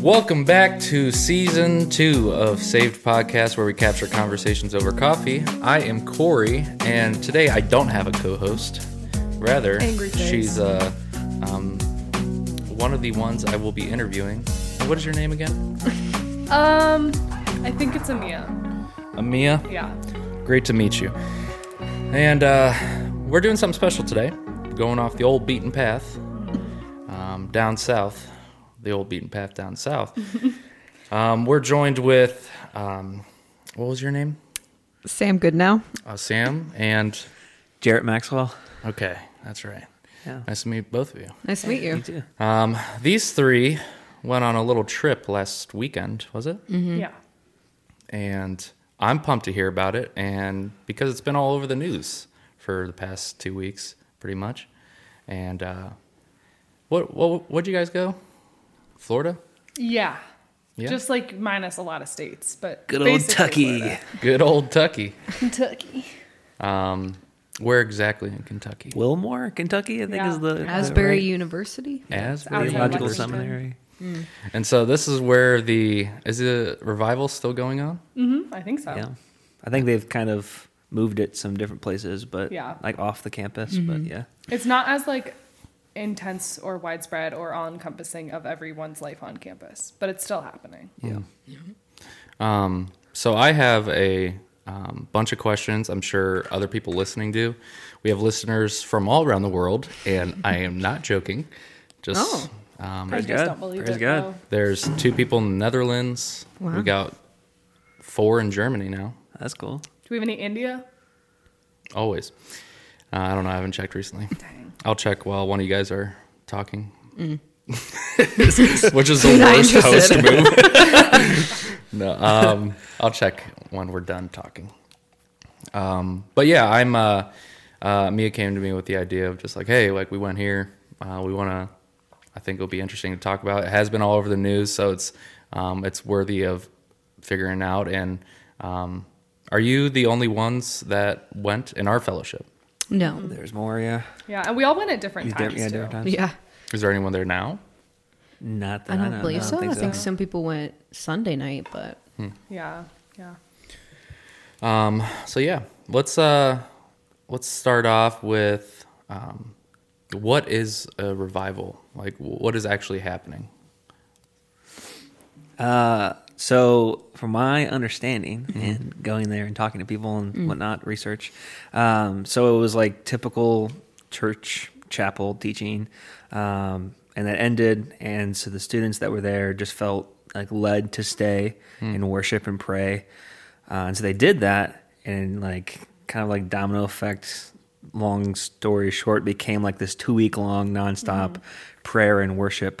Welcome back to season two of Saved Podcast, where we capture conversations over coffee. I am Corey, and today I don't have a co-host. Rather, she's uh, um, one of the ones I will be interviewing. What is your name again? Um, I think it's Amia. Amia. Yeah. Great to meet you. And uh, we're doing something special today. Going off the old beaten path um, down south. The old beaten path down south. um, we're joined with, um, what was your name? Sam Goodenow. Uh, Sam and, Jaret Maxwell. okay, that's right. Yeah. Nice to meet both of you. Nice to meet you. Me too. Um, these three went on a little trip last weekend, was it? Yeah. and I'm pumped to hear about it. And because it's been all over the news for the past two weeks, pretty much. And uh, what what where'd you guys go? Florida. Yeah. Yeah. Just like minus a lot of states, but Good old basically Tucky. Florida. Good old Tucky. Kentucky. Um, where exactly in Kentucky? Wilmore, Kentucky, I think Yeah. is the the Asbury right University. Asbury Theological Lexington. Seminary. And so this is where the is the revival still going on? Mm-hmm. I think so. Yeah, I think they've kind of moved it some different places, but Yeah. like off the campus. But yeah, It's not as like intense or widespread or all encompassing of everyone's life on campus, but it's still happening. yeah. Um, so I have a um, bunch of questions. I'm sure other people listening do. We have listeners from all around the world, and I am not joking. Just Oh. um, I Praise just God. don't believe Praise it. God. though. there's two people in the Netherlands. Wow. We got four in Germany now. That's cool. Do we have any India? Always. Uh, I don't know. I haven't checked recently. I'll check while one of you guys are talking. Mm. Which is the worst host move. no, um, I'll check when we're done talking. Um, but yeah, I'm. Uh, uh, Mia came to me with the idea of just like, hey, like we went here. Uh, we want to. I think it'll be interesting to talk about. It has been all over the news, so it's um, it's worthy of figuring out. And um, are you the only ones that went in our fellowship? No. There's more. Yeah, Yeah, and we all went at different These times different- yeah, too. different times. Yeah. Is there anyone there now? Not that I I, don't know. believe I so. don't think I so. think some people went Sunday night, but Yeah, yeah. Um, so yeah, let's uh, let's start off with um, what is a revival? Like, what is actually happening? Uh, so, from my understanding and going there and talking to people and whatnot, research, um, so it was like typical church chapel teaching, um, and that ended. And so the students that were there just felt like led to stay and worship and pray, uh, and so they did that, and like kind of like domino effect. Long story short, became like this two week long nonstop prayer and worship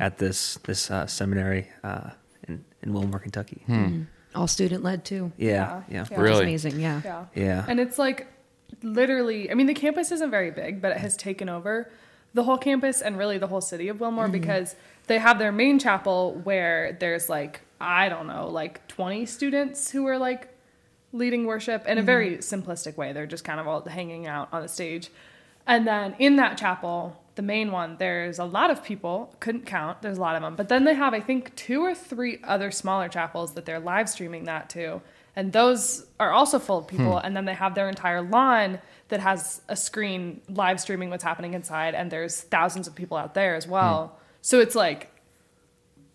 at this this uh, seminary uh, in in Wilmore, Kentucky. Hmm. Mm-hmm. all student led too. Yeah, Yeah. yeah, Yeah. Really? Amazing. Yeah. Yeah. Yeah. And it's like literally, I mean, the campus isn't very big, but it has taken over the whole campus and really the whole city of Wilmore mm-hmm. because they have their main chapel where there's like, I don't know, like 20 students who are like leading worship in a mm-hmm. very simplistic way. They're just kind of all hanging out on the stage. And then in that chapel, the main one, there's a lot of people, couldn't count, there's a lot of them. But then they have, I think, two or three other smaller chapels that they're live streaming that to. And those are also full of hmm. people. And then they have their entire lawn that has a screen live streaming what's happening inside. And there's thousands of people out there as well. Hmm. So it's like,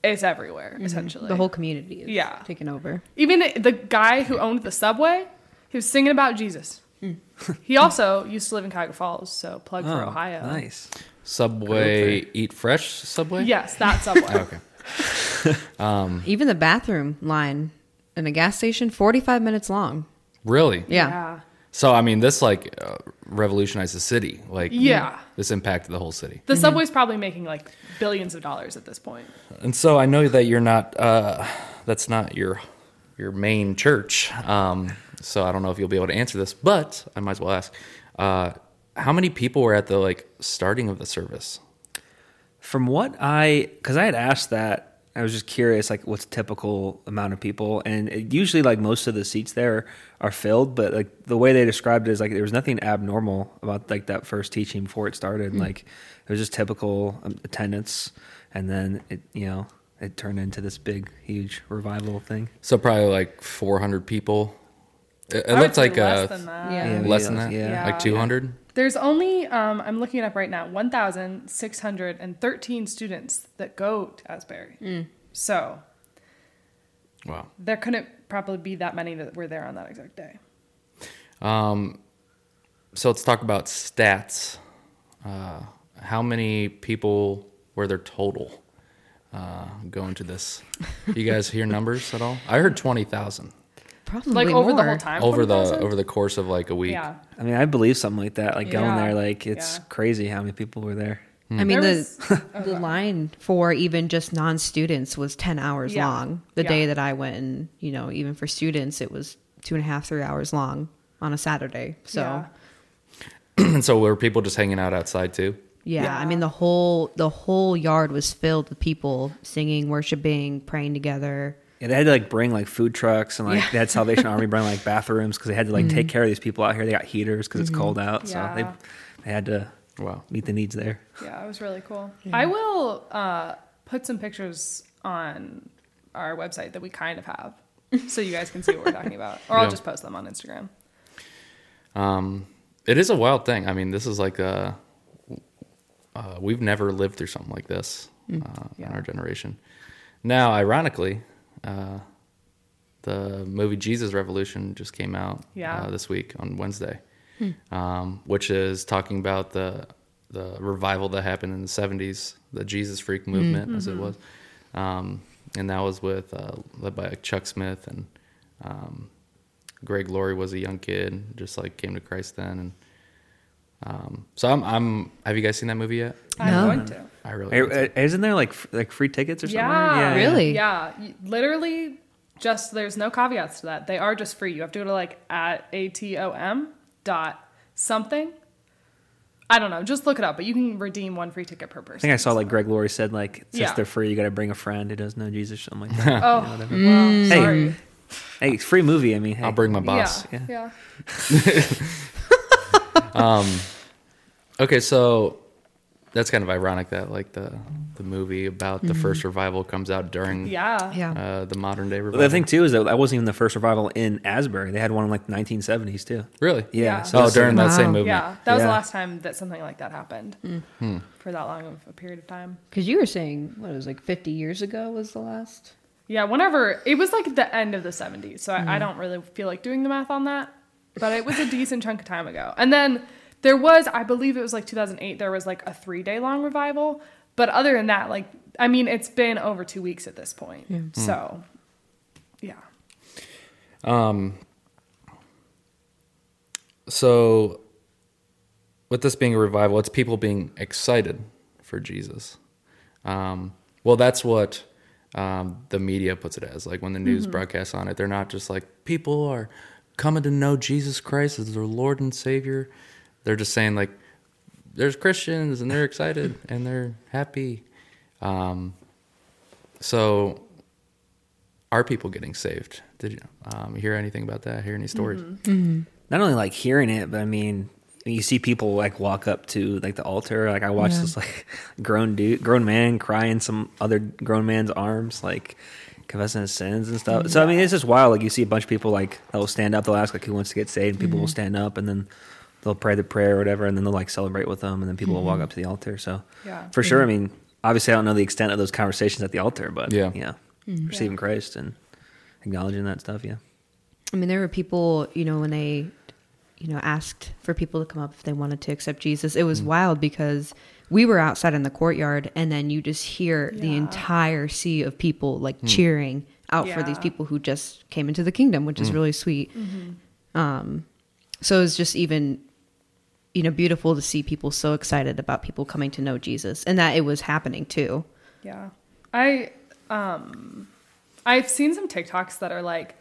it's everywhere, mm-hmm. essentially. The whole community is Yeah. taken over. Even the guy who owned the subway, he was singing about Jesus. Hmm. he also used to live in Cuyahoga Falls, so plug for Oh, Ohio. Nice. Subway, eat fresh Subway. Yes, that subway. Okay. Even the bathroom line in a gas station, 45 minutes long. Really? Yeah. So I mean, this like uh, revolutionized the city. Like, Yeah. this impacted the whole city. The subway's probably making like billions of dollars at this point. And so I know that you're not. Uh, that's not your your main church. Um, so I don't know if you'll be able to answer this, but I might as well ask. Uh, how many people were at the like starting of the service? From what I, because I had asked that, I was just curious, like what's typical amount of people, and it, usually like most of the seats there are filled, but like the way they described it is like there was nothing abnormal about like that first teaching before it started. Like it was just typical um, attendance, and then it, you know, it turned into this big, huge revival thing. So probably like 400 people. It, it I would looked like less uh, than that. Yeah. maybe less than that. Yeah. like 200. There's only um, I'm looking it up right now. 1,613 students that go to Asbury. So Wow. there couldn't probably be that many that were there on that exact day. Um, so let's talk about stats. Uh, how many people were there total uh, going to this? You guys hear numbers at all? I heard 20,000 Probably Like over the whole time. over the 20,000? over the course of like a week. yeah. I mean, I believe something like that. Like going there, like it's Yeah. crazy how many people were there. Hmm. I mean, There the was- oh, the line for even just non students was ten hours Yeah. long. The Yeah. day that I went, and you know, even for students, it was two and a half, three hours long on a Saturday. So Yeah. yeah, and so were people just hanging out outside too? Yeah. I mean the whole the whole yard was filled with people singing, worshiping, praying together. Yeah, they had to like bring like food trucks and like Yeah. they had Salvation Army bring like bathrooms because they had to like take care of these people out here. They got heaters because it's cold out, so they they had to Wow. meet the needs there. Yeah, it was really cool. I will uh, put some pictures on our website that we kind of have, so you guys can see what we're talking about, or I'll just post them on Instagram. Um, it is a wild thing. I mean, this is like a, uh, we've never lived through something like this uh, in our generation. Now, ironically, uh, the movie Jesus Revolution just came out Yeah. uh, this week on Wednesday, um, which is talking about the the revival that happened in the '70s, the Jesus freak movement, as it was, um, and that was with uh, led by Chuck Smith and um, Greg Laurie was a young kid, just like came to Christ then, and um, so I'm. I'm. Have you guys seen that movie yet? I'm No. going to. I really. Hey, want to. uh, Isn't there like like free tickets or something? Yeah. Really? Yeah, literally. Just there's no caveats to that. They are just free. You have to go to like at atom dot something. I don't know. Just look it up, but you can redeem one free ticket per person. I think I saw like Greg Laurie said like since Yeah. they're free, you got to bring a friend who doesn't know Jesus, something like that. Oh, whatever. well, Mm. Hey. sorry. hey, it's free movie. I mean, hey. I'll bring my boss. Yeah, Yeah. yeah. Um, okay, so that's kind of ironic that like the the movie about the mm-hmm. first revival comes out during Yeah. Yeah. uh, the modern day Well, revival. the thing too is that that wasn't even the first revival in Asbury. They had one in like the 1970s too. really? Yeah. Yeah. so oh, this- during that Wow. same movement. Yeah, that was the last time that something like that happened mm. hmm. for that long of a period of time. Because you were saying what it was like fifty years ago was the last. Yeah, whenever it was like the end of the 70s, so I, I mm. don't really feel like doing the math on that, but it was a decent chunk of time ago. And then there was, I believe it was like 2008, there was like a three day long revival. But other than that, like, I mean, it's been over two weeks at this point. So, yeah. Um, So, with this being a revival, it's people being excited for Jesus. Um, well, that's what um, the media puts it as. Like when the news broadcasts on it, they're not just like people are coming to know Jesus Christ as their Lord and Savior. They're just saying like there's Christians and they're excited and they're happy. Um, so, are people getting saved? Did you um, hear anything about that? Hear any stories? not only like hearing it, but I mean, you see people like walk up to like the altar. Like I watched Yeah. this like grown dude, grown man crying in some other grown man's arms, like confessing his sins and stuff. So I mean, it's just wild. Like you see a bunch of people like they'll stand up, they'll ask like who wants to get saved, and people will mm-hmm. stand up, and then they'll pray the prayer or whatever, and then they'll like celebrate with them, and then people will walk mm-hmm. up to the altar. So Yeah. for sure, I mm-hmm. mean, obviously I don't know the extent of those conversations at the altar, but Yeah. yeah, receiving Christ and acknowledging that stuff. Yeah. I mean, there were people, you know, when they, you know, asked for people to come up if they wanted to accept Jesus. It was mm. wild because we were outside in the courtyard, and then you just hear the entire sea of people like cheering out for these people who just came into the kingdom, which is really sweet. Um, so it was just even, you know, beautiful to see people so excited about people coming to know Jesus, and that it was happening too. Yeah. I um I've seen some TikToks that are like,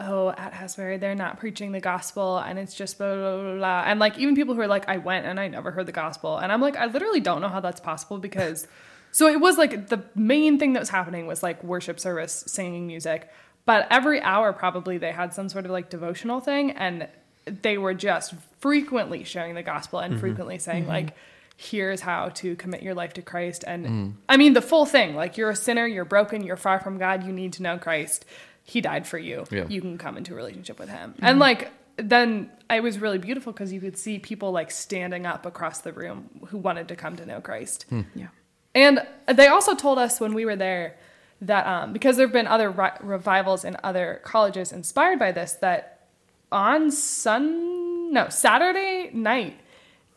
oh, at Asbury, they're not preaching the gospel and it's just blah, blah, blah, blah. And like even people who are like, I went and I never heard the gospel. And I'm like, I literally don't know how that's possible because so it was like the main thing that was happening was like worship service, singing music. But every hour probably they had some sort of like devotional thing and they were just frequently sharing the gospel and frequently saying like here's how to commit your life to Christ. And Mm. I mean, the full thing like, you're a sinner, you're broken, you're far from God, you need to know Christ. He died for you. Yeah. You can come into a relationship with Him. Mm-hmm. And like, then it was really beautiful because you could see people like standing up across the room who wanted to come to know Christ. Hmm. Yeah. And they also told us when we were there that um, because there have been other ri- revivals in other colleges inspired by this, that on Sun no Saturday night,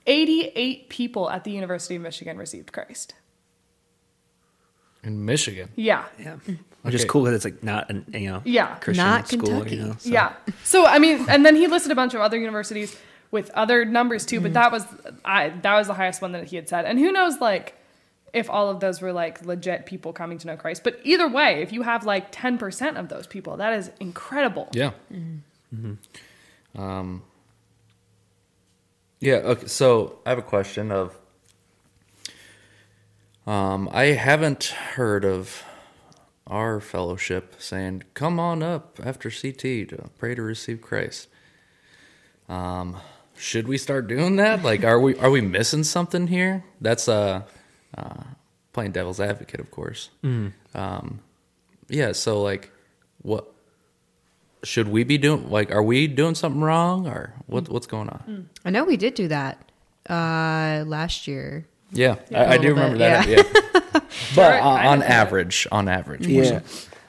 eighty-eight people at the University of Michigan received Christ. In Michigan. Yeah, Yeah. Hmm. Which is cool because it's like not an you know Yeah. Christian Not school. Kentucky. You know, so. yeah. So I mean, and then he listed a bunch of other universities with other numbers too, but that was I that was the highest one that he had said. And who knows, like. If all of those were like legit people coming to know Christ. But either way, if you have like 10% of those people, that is incredible. Yeah. Um, yeah. Okay. So I have a question of. Um, I haven't heard of our fellowship saying, "Come on up after CT to pray to receive Christ." Um, should we start doing that? Like, are we are we missing something here? That's uh, uh playing devil's advocate, of course. Um, yeah. So like, what should we be doing? Like, are we doing something wrong, or what? What's going on? I know we did do that uh, last year. Yeah, I do little remember bit, that. Yeah, but on, on average, on average, more Yeah.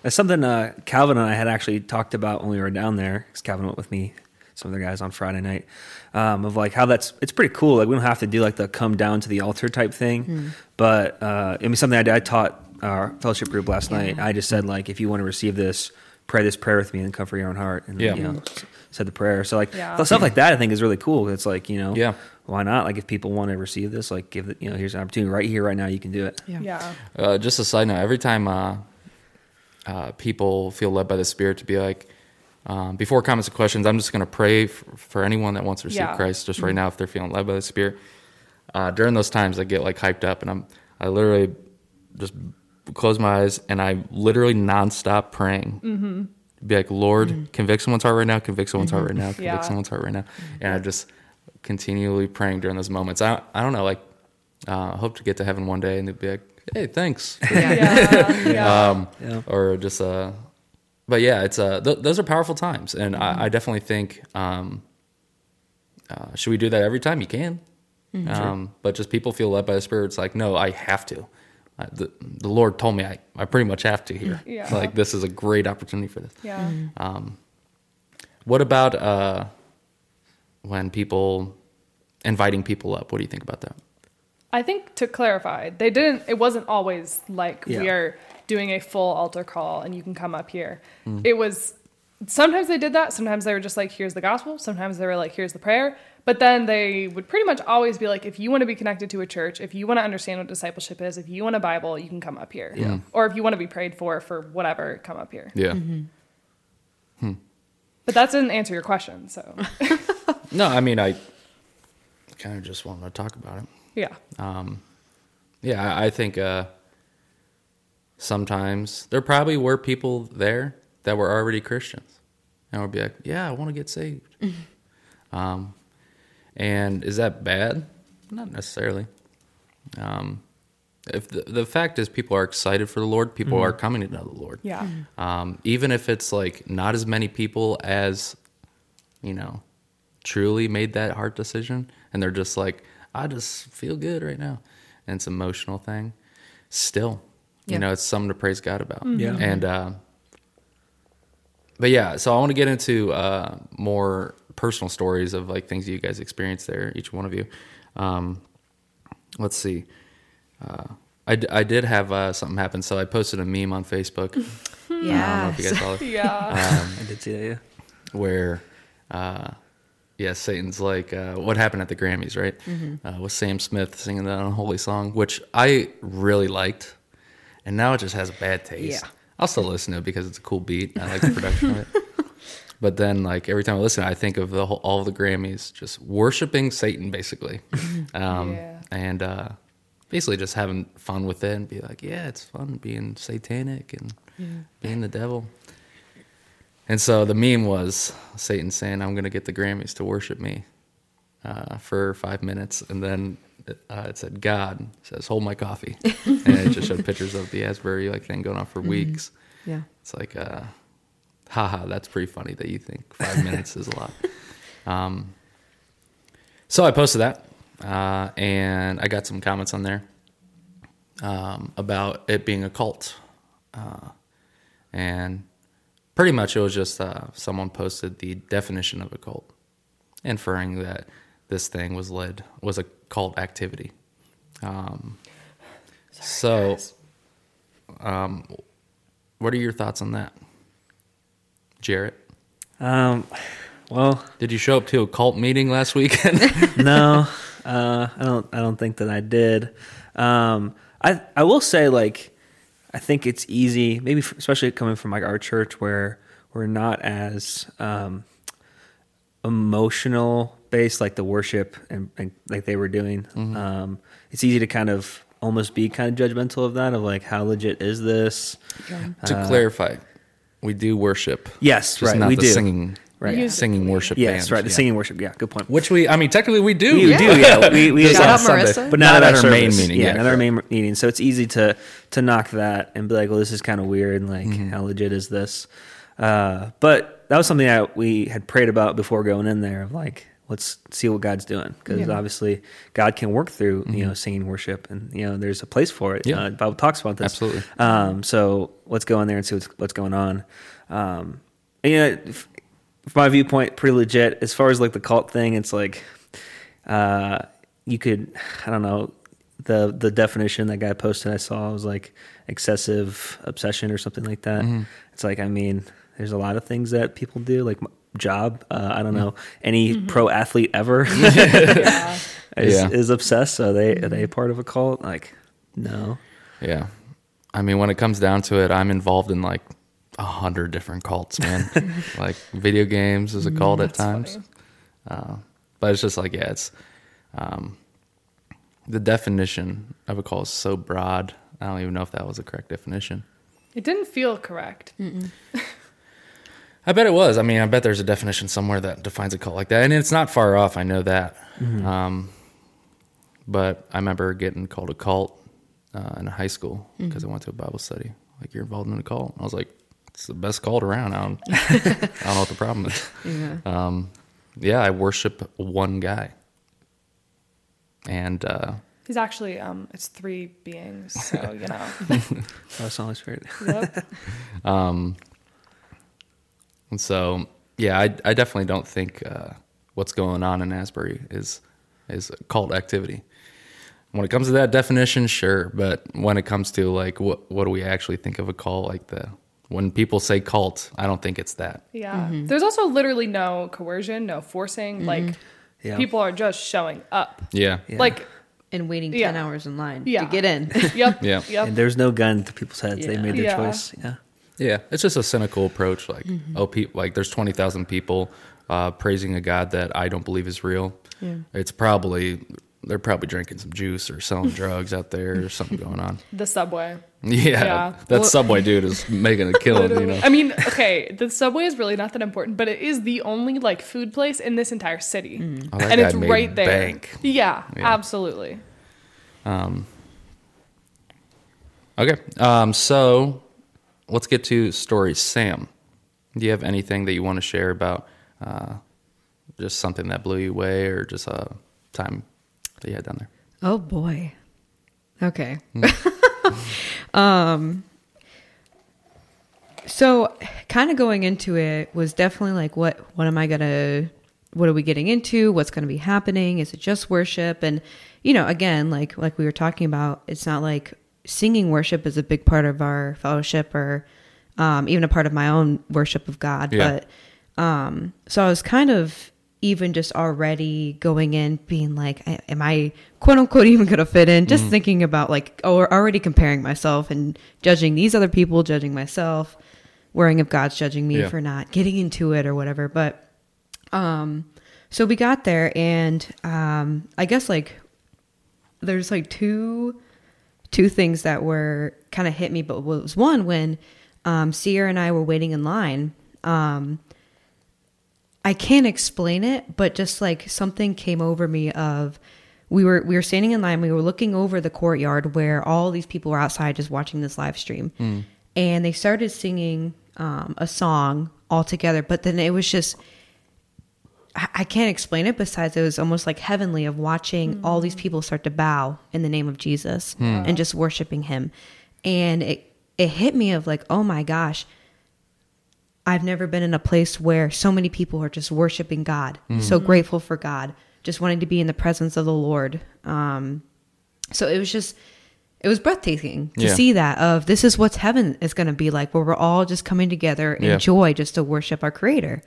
That's something uh, Calvin and I had actually talked about when we were down there. Because Calvin went with me, some other guys on Friday night. Um, of like how that's it's pretty cool. Like we don't have to do like the come down to the altar type thing, but uh, I mean something I, did- I taught our fellowship group last night. I just said like if you want to receive this, pray this prayer with me and come for your own heart. And Yeah. you know, s- said the prayer. So like Yeah. stuff like that, I think is really cool. It's like you know, Yeah. Why not? Like if people want to receive this, like give it. You know, here's an opportunity right here, right now. You can do it. Yeah. Uh, just a side note: every time uh, uh, people feel led by the Spirit to be like, um, before comments and questions, I'm just going to pray f- for anyone that wants to receive Yeah. Christ. Just right now, if they're feeling led by the Spirit, uh, during those times, I get like hyped up, and I'm I literally just close my eyes and I literally nonstop praying. Mm-hmm. Be like, Lord, convict someone's heart right now, convict someone's heart right now, convict Yeah. someone's heart right now, and I just continually praying during those moments. I I don't know, like, uh, I hope to get to heaven one day and they'd be like, hey, thanks. Yeah. yeah. um, Yeah. or just uh but yeah it's uh th- those are powerful times and I, I definitely think um uh, should we do that every time you can um but just people feel led by the spirit it's like no i have to uh, the, the lord told me I, I pretty much have to here Yeah. like this is a great opportunity for this yeah. um what about uh when people inviting people up what do you think about that I think to clarify, they didn't. It wasn't always like we are doing a full altar call and you can come up here. It was sometimes they did that. Sometimes they were just like, "Here's the gospel." Sometimes they were like, "Here's the prayer." But then they would pretty much always be like, "If you want to be connected to a church, if you want to understand what discipleship is, if you want a Bible, you can come up here. Yeah. Mm-hmm. Or if you want to be prayed for for whatever, come up here." yeah mm-hmm. hmm. But that didn't answer your question. So no i mean i kind of just wanted to talk about it yeah, Um, yeah, I, I think uh, sometimes there probably were people there that were already Christians, and would be like, "Yeah, I want to get saved." um, and is that bad? Not necessarily. Um, if the, the fact is, people are excited for the Lord, people are coming to know the Lord. yeah, Um, even if it's like not as many people as, you know, truly made that hard decision, and they're just like, I just feel good right now, and it's an emotional thing. Still, Yeah. you know, it's something to praise God about. Yeah. And, uh, but yeah, so I want to get into uh, more personal stories of like things you guys experienced there, each one of you. Um, let's see. Uh, I, d- I did have uh, something happen, so I posted a meme on Facebook. yeah, I don't know Yeah. if you guys saw it. yeah, Um, I did see that. Yeah. where, uh, yeah, Satan's like, uh, what happened at the Grammys, right? Uh, with Sam Smith singing that unholy song, which I really liked, and now it just has a bad taste. Yeah. I'll still listen to it because it's a cool beat. I like the production of it. But then, like every time I listen, I think of the whole, all of the Grammys just worshiping Satan, basically, um, Yeah. and uh, basically just having fun with it and be like, yeah, it's fun being satanic and being the devil. And so the meme was Satan saying, "I'm going to get the Grammys to worship me," uh, for five minutes, and then uh, it said God says hold my coffee, and it just showed pictures of the Asbury like thing going on for weeks. Yeah. It's like, uh, haha, that's pretty funny that you think five minutes is a lot. Um, so I posted that, uh, and I got some comments on there um, about it being a cult, uh, and pretty much it was just uh, someone posted the definition of a cult, inferring that this thing was led was a cult activity. Um, so, um, what are your thoughts on that, Jaret? Um, well, Did you show up to a cult meeting last weekend? no, uh, I don't. I don't think that I did. Um, I I will say like I think it's easy, maybe f- especially coming from like our church where we're not as um, emotional based like the worship and, and like they were doing. Um, it's easy to kind of almost be kind of judgmental of that of like how legit is this? to clarify, we do worship. Yes, just right, Not we the do. singing, Right. Musically. singing worship. Yes, bands, right. The yeah. singing worship. Yeah, good point. Which we, I mean, technically we do. We do, yeah. We, we Just Shout on out Sunday. Marissa. but not, Not at, at our our main meeting, Yeah, yeah, not our main meeting. So it's easy to to knock that and be like, well, this is kind of weird. Like, Mm-hmm. how legit is this? Uh, but that was something that we had prayed about before going in there. Of like, let's see what God's doing because Yeah. obviously God can work through you know singing worship and you know there's a place for it. Mm-hmm. Yeah. Uh, the Bible talks about this Absolutely. Um, so let's go in there and see what's, what's going on. Um, and, you know, f- from my viewpoint, pretty legit. As far as like the cult thing, it's like uh, you could, I don't know, the the definition that guy posted I saw was like excessive obsession or something like that. Mm-hmm. It's like, I mean, there's a lot of things that people do, like job. Uh, I don't know Mm-hmm. any pro athlete ever Yeah. is, Yeah. is obsessed. So they are they part of a cult? Like, no. Yeah. I mean, when it comes down to it, I'm involved in like a hundred different cults, man. like video games is a cult at times. Uh, but it's just like, yeah, it's um, the definition of a cult is so broad. I don't even know if that was the correct definition. It didn't feel correct. I bet it was. I mean, I bet there's a definition somewhere that defines a cult like that, and it's not far off. I know that. Um, but I remember getting called a cult uh, in high school because I went to a Bible study. Like, you're involved in a cult. I was like, it's the best cult around. I don't, I don't know what the problem is. Yeah. Um, yeah, I worship one guy, and uh, He's actually um it's three beings, so you know. Oh, that's the Holy Spirit. Yep. Um, and so, yeah, I, I definitely don't think uh, what's going on in Asbury is is a cult activity. When it comes to that definition, sure, but when it comes to like what what do we actually think of a cult? Like the when people say cult, I don't think it's that. Yeah. Mm-hmm. There's also literally no coercion, no forcing. Mm-hmm. Like Yeah. people are just showing up. Yeah, Yeah. Like And waiting Yeah. 10 hours in line Yeah. to get in. yep. Yeah. Yep. And there's no gun to people's heads. They made their Yeah. choice. Yeah. yeah. It's just a cynical approach. Like mm-hmm. oh, people like there's twenty thousand people uh, praising a god that I don't believe is real. Yeah. It's probably they're probably drinking some juice or selling drugs out there or something going on. the subway. Yeah, Yeah. that Well- Subway dude is making a killing. you know, I mean, okay, the subway is really not that important, but it is the only like food place in this entire city. Oh, and it's right there. bank. Yeah, Yeah. absolutely. Um, okay, um, so let's get to stories. Sam, do you have anything that you want to share about uh, just something that blew you away, or just a time that you had down there? Oh boy. Okay. Hmm. um so kind of going into it was definitely like what what am I going to what are we getting into? What's going to be happening? Is it just worship? And you know, again, like like we were talking about, it's not like singing worship is a big part of our fellowship or um, even a part of my own worship of God. Yeah. But um, so I was kind of even just already going in being like, am I quote unquote even going to fit in? Just thinking about like, oh, already comparing myself and judging these other people, judging myself, worrying if God's judging me Yeah. for not getting into it or whatever. But um, so we got there, and um, I guess like there's like two two things that were kind of hit me, but was one when um, Sierra and I were waiting in line. Um, I can't explain it, but just like something came over me of we were we were standing in line, we were looking over the courtyard where all these people were outside just watching this live stream. Hmm. And they started singing um, a song all together, but then it was just I I can't explain it besides it was almost like heavenly of watching all these hmm. people start to bow in the name of Jesus hmm. and just worshiping him. And it it hit me of like, oh my gosh, I've never been in a place where so many people are just worshiping God, so grateful for God, just wanting to be in the presence of the Lord. Um, so it was just, it was breathtaking to Yeah. see that of this is what's heaven is going to be like, where we're all just coming together in Yeah. joy just to worship our Creator.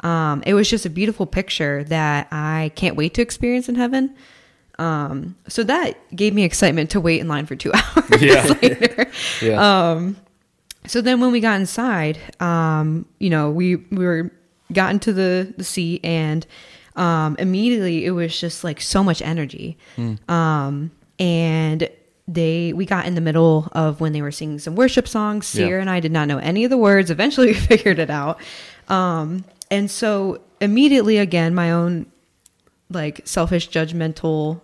Um, it was just a beautiful picture that I can't wait to experience in heaven. Um, so that gave me excitement to wait in line for two hours Yeah. later. Yeah. So then when we got inside, um, you know, we we were got into the the seat and um immediately it was just like so much energy. Um and they we got in the middle of when they were singing some worship songs. Yeah. Sierra and I did not know any of the words. Eventually we figured it out. Um and so immediately again my own like selfish judgmental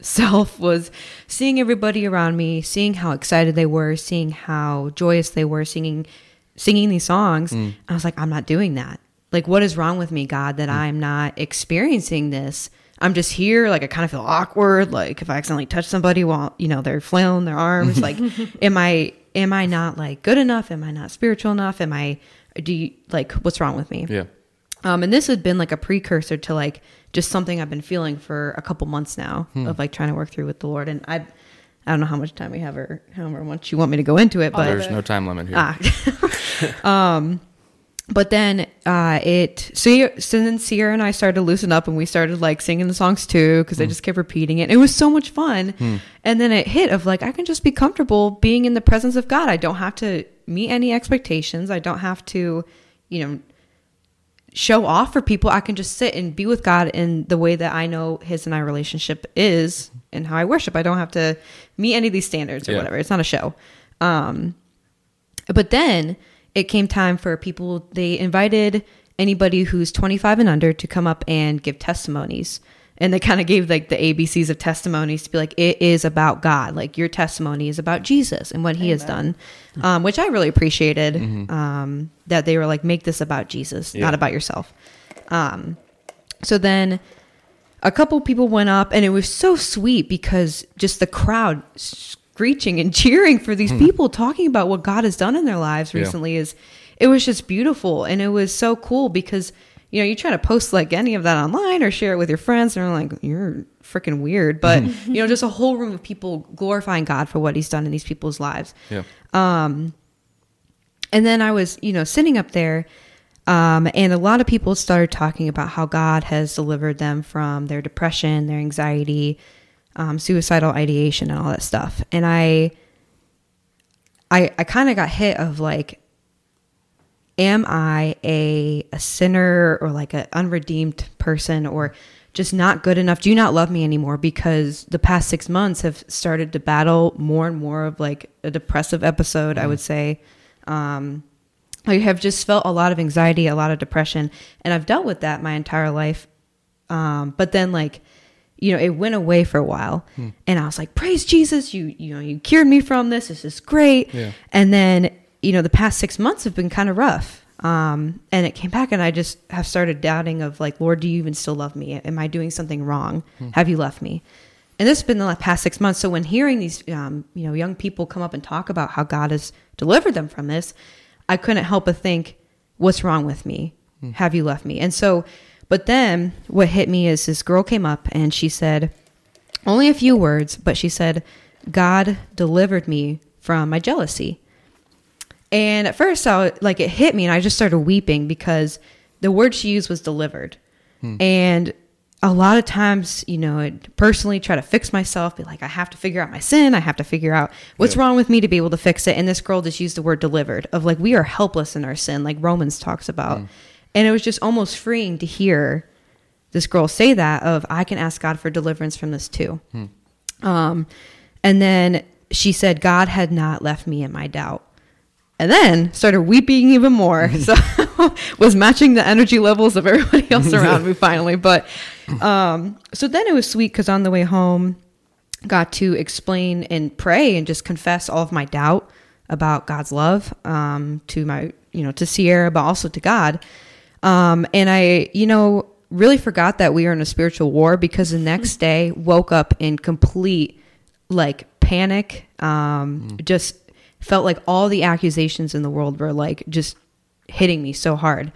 self was seeing everybody around me, seeing how excited they were, seeing how joyous they were singing singing these songs. I was like, I'm not doing that. Like what is wrong with me, God, that I'm not experiencing this? I'm just here, like I kind of feel awkward, like if I accidentally touch somebody while, you know, they're flailing their arms, like am I am I not like good enough? Am I not spiritual enough? Am I do you like what's wrong with me? yeah. Um, and this had been like a precursor to like just something I've been feeling for a couple months now of like trying to work through with the Lord. And I, I don't know how much time we have or however much you want me to go into it, but There's no time limit here. ah, um, but then uh, it so, you- so then Sierra and I started to loosen up and we started like singing the songs too because I just kept repeating it. It was so much fun, and then it hit of like I can just be comfortable being in the presence of God. I don't have to meet any expectations. I don't have to, you know, show off for people. I can just sit and be with God in the way that I know His and I relationship is and how I worship. I don't have to meet any of these standards or Yeah. whatever. It's not a show. Um, but then it came time for people, they invited anybody who's 25 and under to come up and give testimonies. And they kind of gave like the ABCs of testimonies to be like, it is about God. Like your testimony is about Jesus and what he has done, um, which I really appreciated um, that they were like, make this about Jesus, Yeah. not about yourself. Um, so then a couple people went up and it was so sweet because just the crowd screeching and cheering for these people talking about what God has done in their lives Hmm. Yeah. recently is it was just beautiful and it was so cool because you know you try to post like any of that online or share it with your friends and they're like you're freaking weird but you know just a whole room of people glorifying God for what he's done in these people's lives Yeah. Um, and then I was, you know, sitting up there, um, and a lot of people started talking about how God has delivered them from their depression, their anxiety, um, suicidal ideation, and all that stuff. And I, I, I kind of got hit of like, am I a a sinner or like an unredeemed person or just not good enough? Do you not love me anymore? Because the past six months have started to battle more and more of like a depressive episode. I would say. Um, I have just felt a lot of anxiety, a lot of depression, and I've dealt with that my entire life. Um, but then like, you know, it went away for a while, and I was like, "Praise Jesus! You you know you cured me from this. This is great." Yeah. And then you know the past six months have been kind of rough. Um, and it came back, and I just have started doubting of like, Lord, do you even still love me? Am I doing something wrong? Have you left me? And this has been the past six months. So when hearing these, um, you know, young people come up and talk about how God has delivered them from this, I couldn't help but think, what's wrong with me? Have you left me? And so, but then what hit me is this girl came up and she said, only a few words, but she said, God delivered me from my jealousy. And at first, I was- like it hit me, and I just started weeping because the word she used was delivered. Hmm. And a lot of times, you know, I'd personally try to fix myself, be like, I have to figure out my sin. I have to figure out what's Yeah. wrong with me to be able to fix it. And this girl just used the word delivered, of like, we are helpless in our sin, like Romans talks about. Hmm. And it was just almost freeing to hear this girl say that of I can ask God for deliverance from this too. Hmm. Um, and then she said, God had not left me in my doubt. And then started weeping even more. So was matching the energy levels of everybody else around me finally. But um, so then it was sweet because on the way home, got to explain and pray and just confess all of my doubt about God's love um, to my, you know, to Sierra, but also to God. Um, and I, you know, really forgot that we were in a spiritual war because the next day woke up in complete like panic. Um, Just felt like all the accusations in the world were like just hitting me so hard.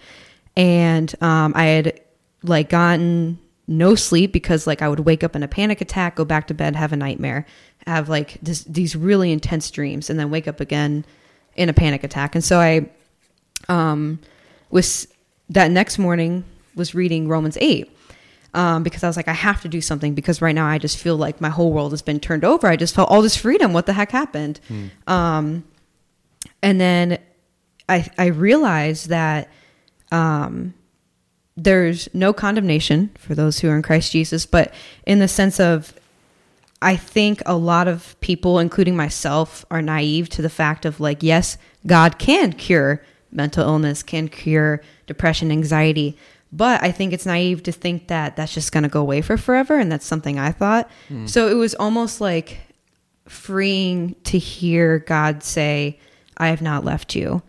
And um, I had like gotten no sleep because like I would wake up in a panic attack, go back to bed, have a nightmare, have like this, these really intense dreams, and then wake up again in a panic attack. And so I um, was that next morning was reading Romans eight um, because I was like, I have to do something because right now I just feel like my whole world has been turned over. I just felt all this freedom. What the heck happened? Um, and then I I realized that um, there's no condemnation for those who are in Christ Jesus, but in the sense of I think a lot of people, including myself, are naive to the fact of like, yes, God can cure mental illness, can cure depression, anxiety. But I think it's naive to think that that's just going to go away for forever. And that's something I thought. So it was almost like freeing to hear God say, I have not left you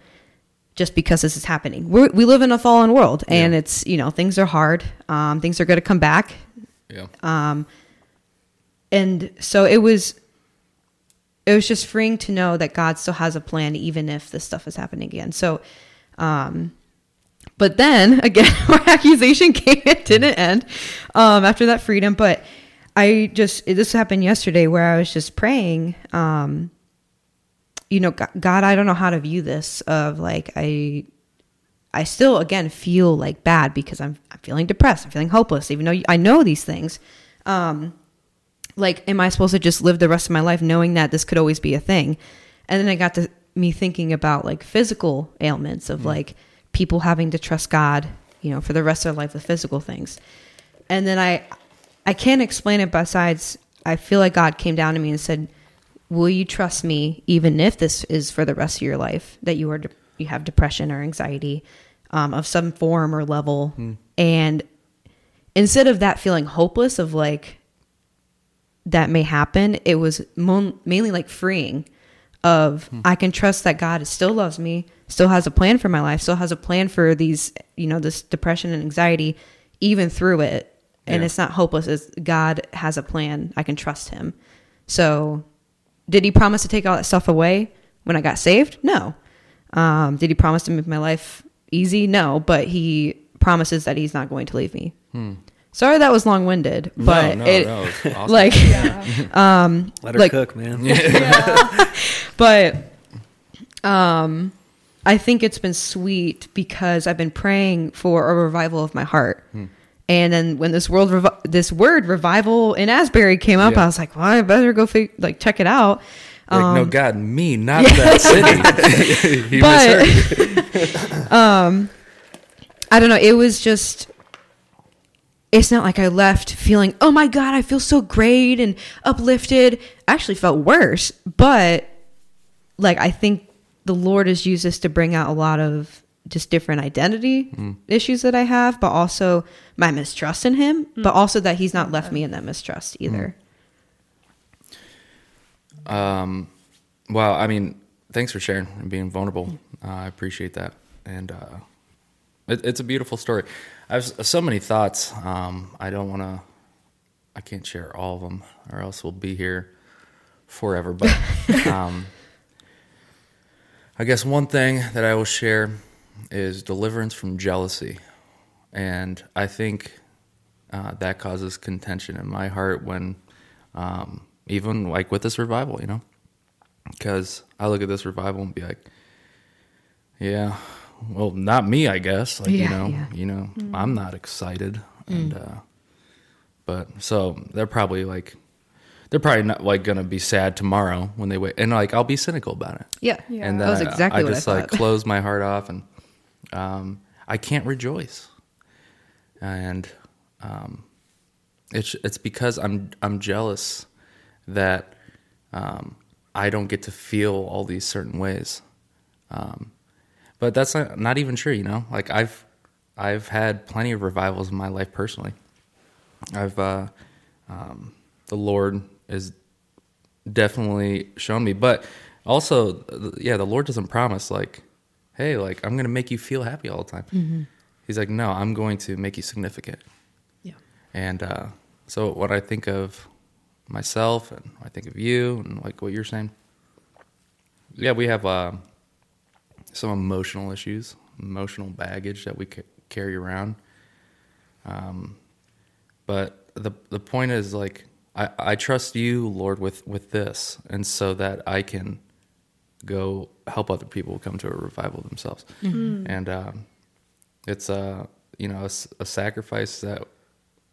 just because this is happening. We're, we live in a fallen world and Yeah. it's, you know, things are hard. Um, things are going to come back Yeah. Um, and so it was it was just freeing to know that god still has a plan even if this stuff is happening again so um but then again our accusation came it didn't end um after that freedom but i just this happened yesterday where i was just praying um you know god, god i don't know how to view this of like i I still again feel like bad because I'm I'm feeling depressed. I'm feeling hopeless, even though I know these things. Um, like, am I supposed to just live the rest of my life knowing that this could always be a thing? And then I got to me thinking about like physical ailments of like people having to trust God, you know, for the rest of their life with physical things. And then I I can't explain it besides I feel like God came down to me and said, "Will you trust me even if this is for the rest of your life that you are de- you have depression or anxiety um, of some form or level?" And instead of that feeling hopeless of like that may happen, it was mo- mainly like freeing of I can trust that God still loves me, still has a plan for my life, still has a plan for these, you know, this depression and anxiety, even through it. And Yeah. it's not hopeless. It's God has a plan. I can trust Him. So, did He promise to take all that stuff away when I got saved? No. Um, did He promise to make my life easy? No. But He promises that He's not going to leave me. Sorry that was long winded, but no, it no, it's awesome. like Yeah. Let her Like- cook, man. yeah. but um i think it's been sweet because i've been praying for a revival of my heart and then when this world revi- this word revival in asbury came up Yeah. i was like well i better go fig- like check it out like, no, Um, God, me, not that city. You misheard. but um i don't know it was just it's not like i left feeling oh my god i feel so great and uplifted. I actually felt worse but like i think the lord has used this to bring out a lot of just different identity issues that i have but also my mistrust in him but also that he's not left me in that mistrust either. Um, well, I mean, thanks for sharing and being vulnerable. Uh, I appreciate that, and uh, it, it's a beautiful story. I have so many thoughts. Um, I don't want to. I can't share all of them, or else we'll be here forever. But um, I guess one thing that I will share is deliverance from jealousy, and I think uh, that causes contention in my heart when, um, even like with this revival, you know, because I look at this revival and be like, yeah, well, not me, I guess. Like you know, yeah. you know, I'm not excited, and uh, but so they're probably like. They're probably not like gonna be sad tomorrow when they wait, and like I'll be cynical about it yeah, Yeah. and That was I- exactly I, what I just like close my heart off and um, I can't rejoice and um, it's it's because I'm I'm jealous that um, I don't get to feel all these certain ways Um, but that's not, not even true, you know. Like I've I've had plenty of revivals in my life personally. I've uh, um, the Lord is definitely shown me, but also, yeah, the Lord doesn't promise like, hey, like I'm gonna make you feel happy all the time. He's like, no, I'm going to make you significant. Yeah. And uh, so when I think of myself and I think of you and like what you're saying, yeah, we have uh, some emotional issues, emotional baggage that we ca- carry around. Um, but the the point is like I, I trust you, Lord, with with this, and so that I can go help other people come to a revival themselves. And um, it's a you know a, a sacrifice that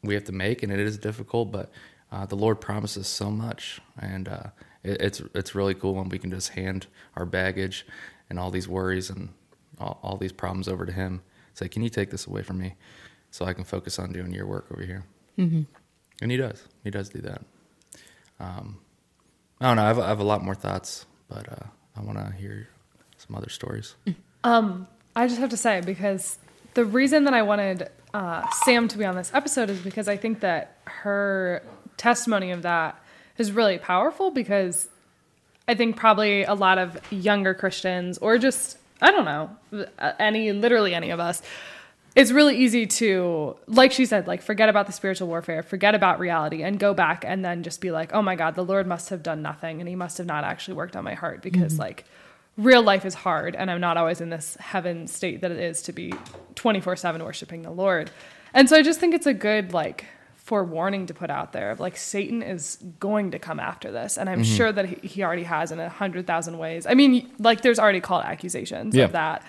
we have to make, and it is difficult. But uh, the Lord promises so much, and uh, it, it's it's really cool when we can just hand our baggage and all these worries and all, all these problems over to Him. Say, can you take this away from me, so I can focus on doing your work over here? Mm-hmm. And He does. He does do that. Um, I don't know. I have, I have a lot more thoughts, but uh, I want to hear some other stories. Um, I just have to say because the reason that I wanted uh, Sam to be on this episode is because I think that her testimony of that is really powerful because I think probably a lot of younger Christians or just I don't know any literally any of us it's really easy to like she said like forget about the spiritual warfare forget about reality and go back and then just be like oh my god the lord must have done nothing and he must have not actually worked on my heart because mm-hmm. like real life is hard and i'm not always in this heaven state that it is to be 24/7 worshiping the lord. And so i just think it's a good like forewarning to put out there of like satan is going to come after this. And i'm mm-hmm. sure that he, he already has in a hundred thousand ways. I mean like there's already called accusations Yeah. of that.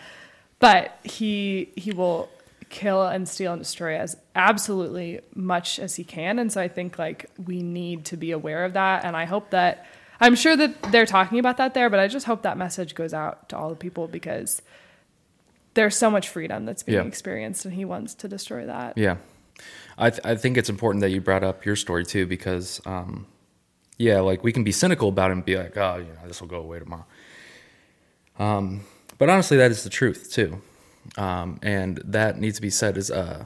But he he will kill and steal and destroy as absolutely much as he can. And so i think like we need to be aware of that. And i hope that i'm sure that they're talking about that there but i just hope that message goes out to all the people because there's so much freedom that's being Yeah. experienced and he wants to destroy that. Yeah, I th- I think it's important that you brought up your story too because um, yeah, like we can be cynical about it and be like, oh, you know, this will go away tomorrow. Um, but honestly, that is the truth too, um, and that needs to be said as uh,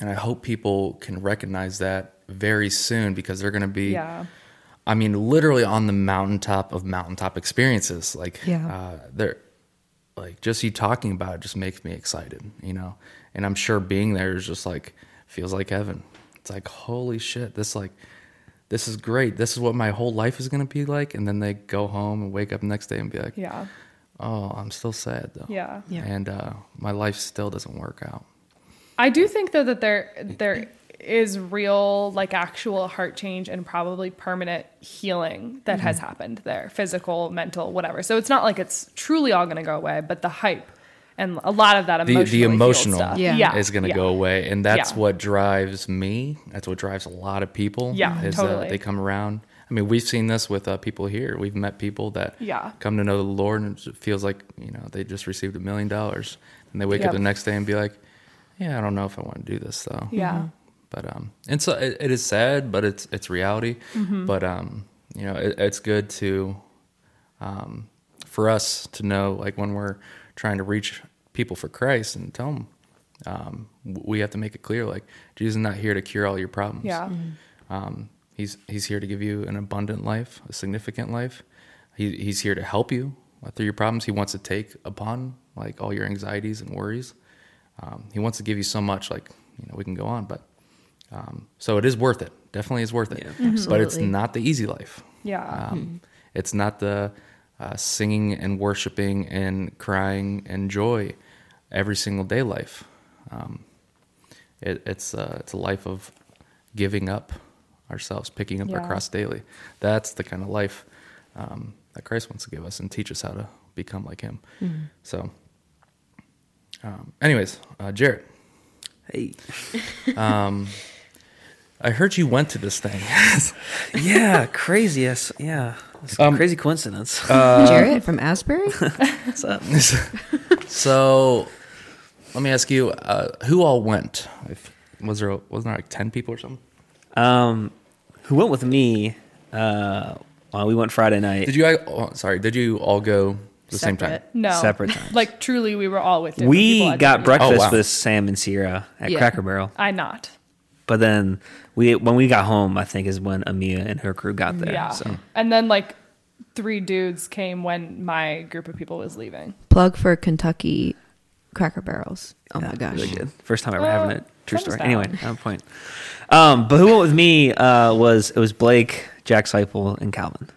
and I hope people can recognize that very soon because they're going to be. yeah I mean, literally on the mountaintop of mountaintop experiences. Like, Yeah. uh, they're like just you talking about it just makes me excited, you know. And I'm sure being there is just like feels like heaven. It's like holy shit, this like this is great. This is what my whole life is gonna be like. And then they go home and wake up the next day and be like, yeah oh, I'm still sad though. yeah Yeah. And uh, my life still doesn't work out. I do think though that there there is real like actual heart change and probably permanent healing that has Mm-hmm. happened there, physical, mental, whatever. So it's not like it's truly all going to go away, but the hype and a lot of that The, emotional the emotional stuff, Yeah. yeah, is going to yeah. go away, and that's Yeah. what drives me. That's what drives a lot of people. Yeah, is totally. that they come around. I mean, we've seen this with uh, people here. We've met people that Yeah. come to know the Lord, and it feels like you know they just received a million dollars, and they wake Yep. up the next day and be like, "Yeah, I don't know if I want to do this though." Yeah. But um, and so it, it is sad, but it's it's reality. Mm-hmm. But um, you know, it, it's good to um, for us to know like when we're trying to reach people for Christ and tell them um, we have to make it clear like Jesus is not here to cure all your problems. Yeah. Um, he's he's here to give you an abundant life, a significant life. He, he's here to help you through your problems. He wants to take upon like all your anxieties and worries. Um, he wants to give you so much. Like you know, we can go on, but um, so it is worth it. Definitely is worth it. Yeah. But it's not the easy life. Yeah. Um, It's not the uh, singing and worshiping and crying and joy every single day life. Um, it, it's uh, it's a life of giving up ourselves, picking up our cross daily. That's the kind of life um, that Christ wants to give us and teach us how to become like Him. So, um, anyways, uh, Jaret, Hey. um, I heard you went to this thing. Yeah, craziest. Yeah. It's a Um, crazy coincidence. Uh, Jaret from Asbury? What's up? so, let me ask you, uh, who all went? If, was there wasn't there like ten people or something? Um, who went with me? Uh, well, we went Friday night. Did you? all- Oh, sorry, did you all go The same time. No, Separate times. Like truly, we were all with different We got breakfast Oh, wow. with Sam and Sierra at Yeah. Cracker Barrel. I not. But then we when we got home, I think is when Amia and her crew got there. Yeah. So And then like three dudes came when my group of people was leaving. Plug for Kentucky Cracker Barrels. Oh my gosh. really good. First time ever Uh, having it. True story. down. Anyway, on point. Um, but who went with me uh, was it was Blake, Jack Seipel, and Calvin.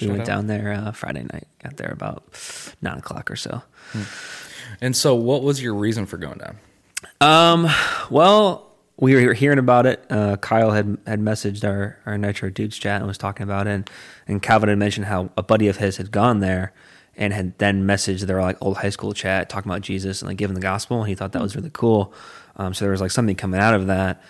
We Shout went out. down there uh, Friday night. Got there about nine o'clock or so. And so, what was your reason for going down? Um, well, we were hearing about it. Uh, Kyle had had messaged our our Nitro Dudes chat and was talking about it, and, and Calvin had mentioned how a buddy of his had gone there and had then messaged their like old high school chat talking about Jesus and like giving the gospel, and he thought that was really cool. Um, so there was like something coming out of that.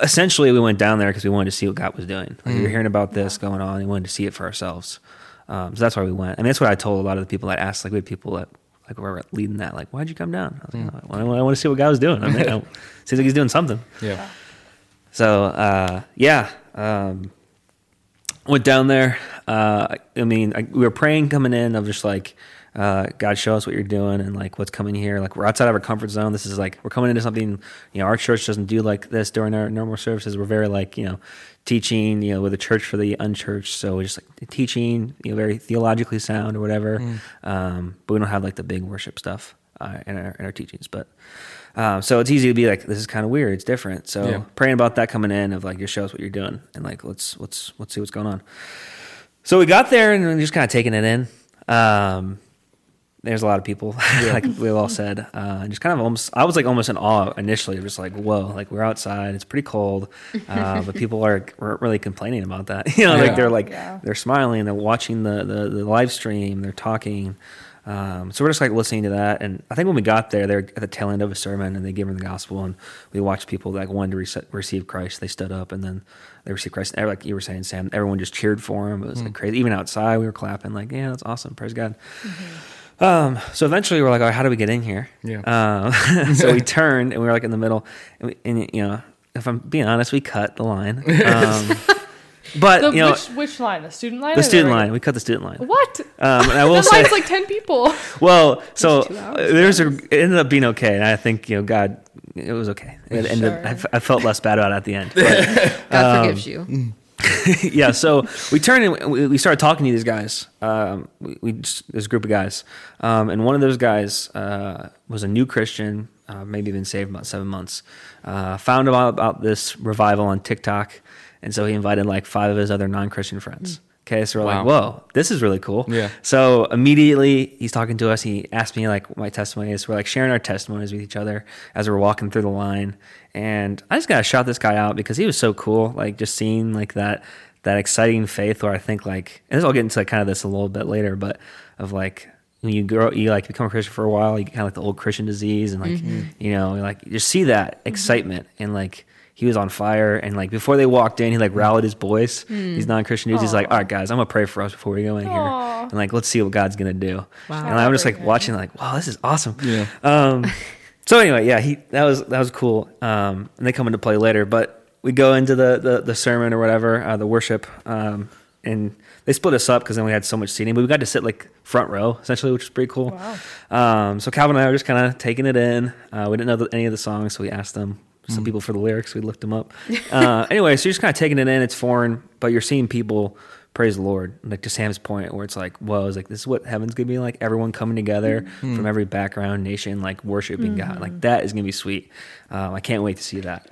Essentially, we went down there because we wanted to see what God was doing. Like, We were hearing about this going on, we wanted to see it for ourselves. Um, so that's why we went. I mean, that's what I told a lot of the people that asked. Like, we had people that like we were leading that. Like, why'd you come down? I was like, "Oh, I, want to see what guy was doing. I mean, seems like He's doing something. Yeah. So uh, yeah, um, went down there. Uh, I mean, I, we were praying coming in of just like uh, God, show us what you're doing and like what's coming here. Like we're outside of our comfort zone. This is like we're coming into something. You know, our church doesn't do like this during our normal services. We're very like you know teaching. You know, with a church for the unchurched. So we're just like teaching. You know, very theologically sound or whatever. Um, but we don't have like the big worship stuff uh, in our in our teachings. But um, so it's easy to be like, this is kind of weird. It's different. So Yeah. praying about that coming in of like, your show us what you're doing and like, let's let's let's see what's going on. So we got there and we just kind of taking it in. Um, there's a lot of people, like we all said, uh, and just kind of almost. I was like almost in awe initially, just like whoa, like we're outside, it's pretty cold, uh, but people are weren't really complaining about that. You know, Yeah. like they're like Yeah. they're smiling, they're watching the the, the live stream, they're talking. Um, so we're just like listening to that, and I think when we got there, they're at the tail end of a sermon, and they gave them the gospel, and we watched people like wanted to rece- receive Christ. They stood up, and then they received Christ. And like you were saying, Sam, everyone just cheered for him. It was like crazy. Even outside, we were clapping, like, "Yeah, that's awesome! Praise God." Um, so eventually, we're like, "All right, how do we get in here?" Yeah. Um, so we turned, and we were like in the middle, and, we, and you know, if I'm being honest, we cut the line. Um, but The, you know, which which line? The student line. the student regular- line, we cut the student line. What? Um, and I will say, line's like ten people. well, so hours, there's a, it ended up being okay, and I think you know God, it was okay. It ended. Sure. I, f- I felt less bad about it at the end. But, God forgives you. yeah, so we turned and we, started talking to these guys. Um, we, we just, this group of guys, um, and one of those guys uh, was a new Christian, uh, maybe been saved about seven months. Uh, found about about this revival on TikTok, and so he invited like five of his other non-Christian friends. Okay, so we're like, whoa, this is really cool. Yeah. So immediately he's talking to us. He asked me like what my testimony is. We're like sharing our testimonies with each other as we're walking through the line. And I just gotta shout this guy out because he was so cool. Like just seeing like that that exciting faith where I think like and this I'll get into like kind of this a little bit later, but of like when you grow you like become a Christian for a while, you get kind of like the old Christian disease and like you know, like you just see that excitement and like he was on fire and like before they walked in he like rallied his boys these non-christian dudes. He's like all right guys i'm gonna pray for us before we go in here and like let's see what god's gonna do. Wow. and i'm just like watching like wow this is awesome. Yeah. um so anyway yeah he that was that was cool um and they come into play later but we go into the the, the sermon or whatever uh, the worship um and they split us up because then we had so much seating but we got to sit like front row essentially which was pretty cool Wow. um, so Calvin and I were just kind of taking it in. Uh, we didn't know the, any of the songs, so we asked them, some people for the lyrics. We looked them up. Uh, anyway, so you're just kind of taking it in. It's foreign, but you're seeing people praise the Lord. Like to Sam's point, where it's like, whoa, it's like this is what heaven's gonna be like. Everyone coming together from every background, nation, like worshiping God. Like that is gonna be sweet. Um, I can't wait to see that.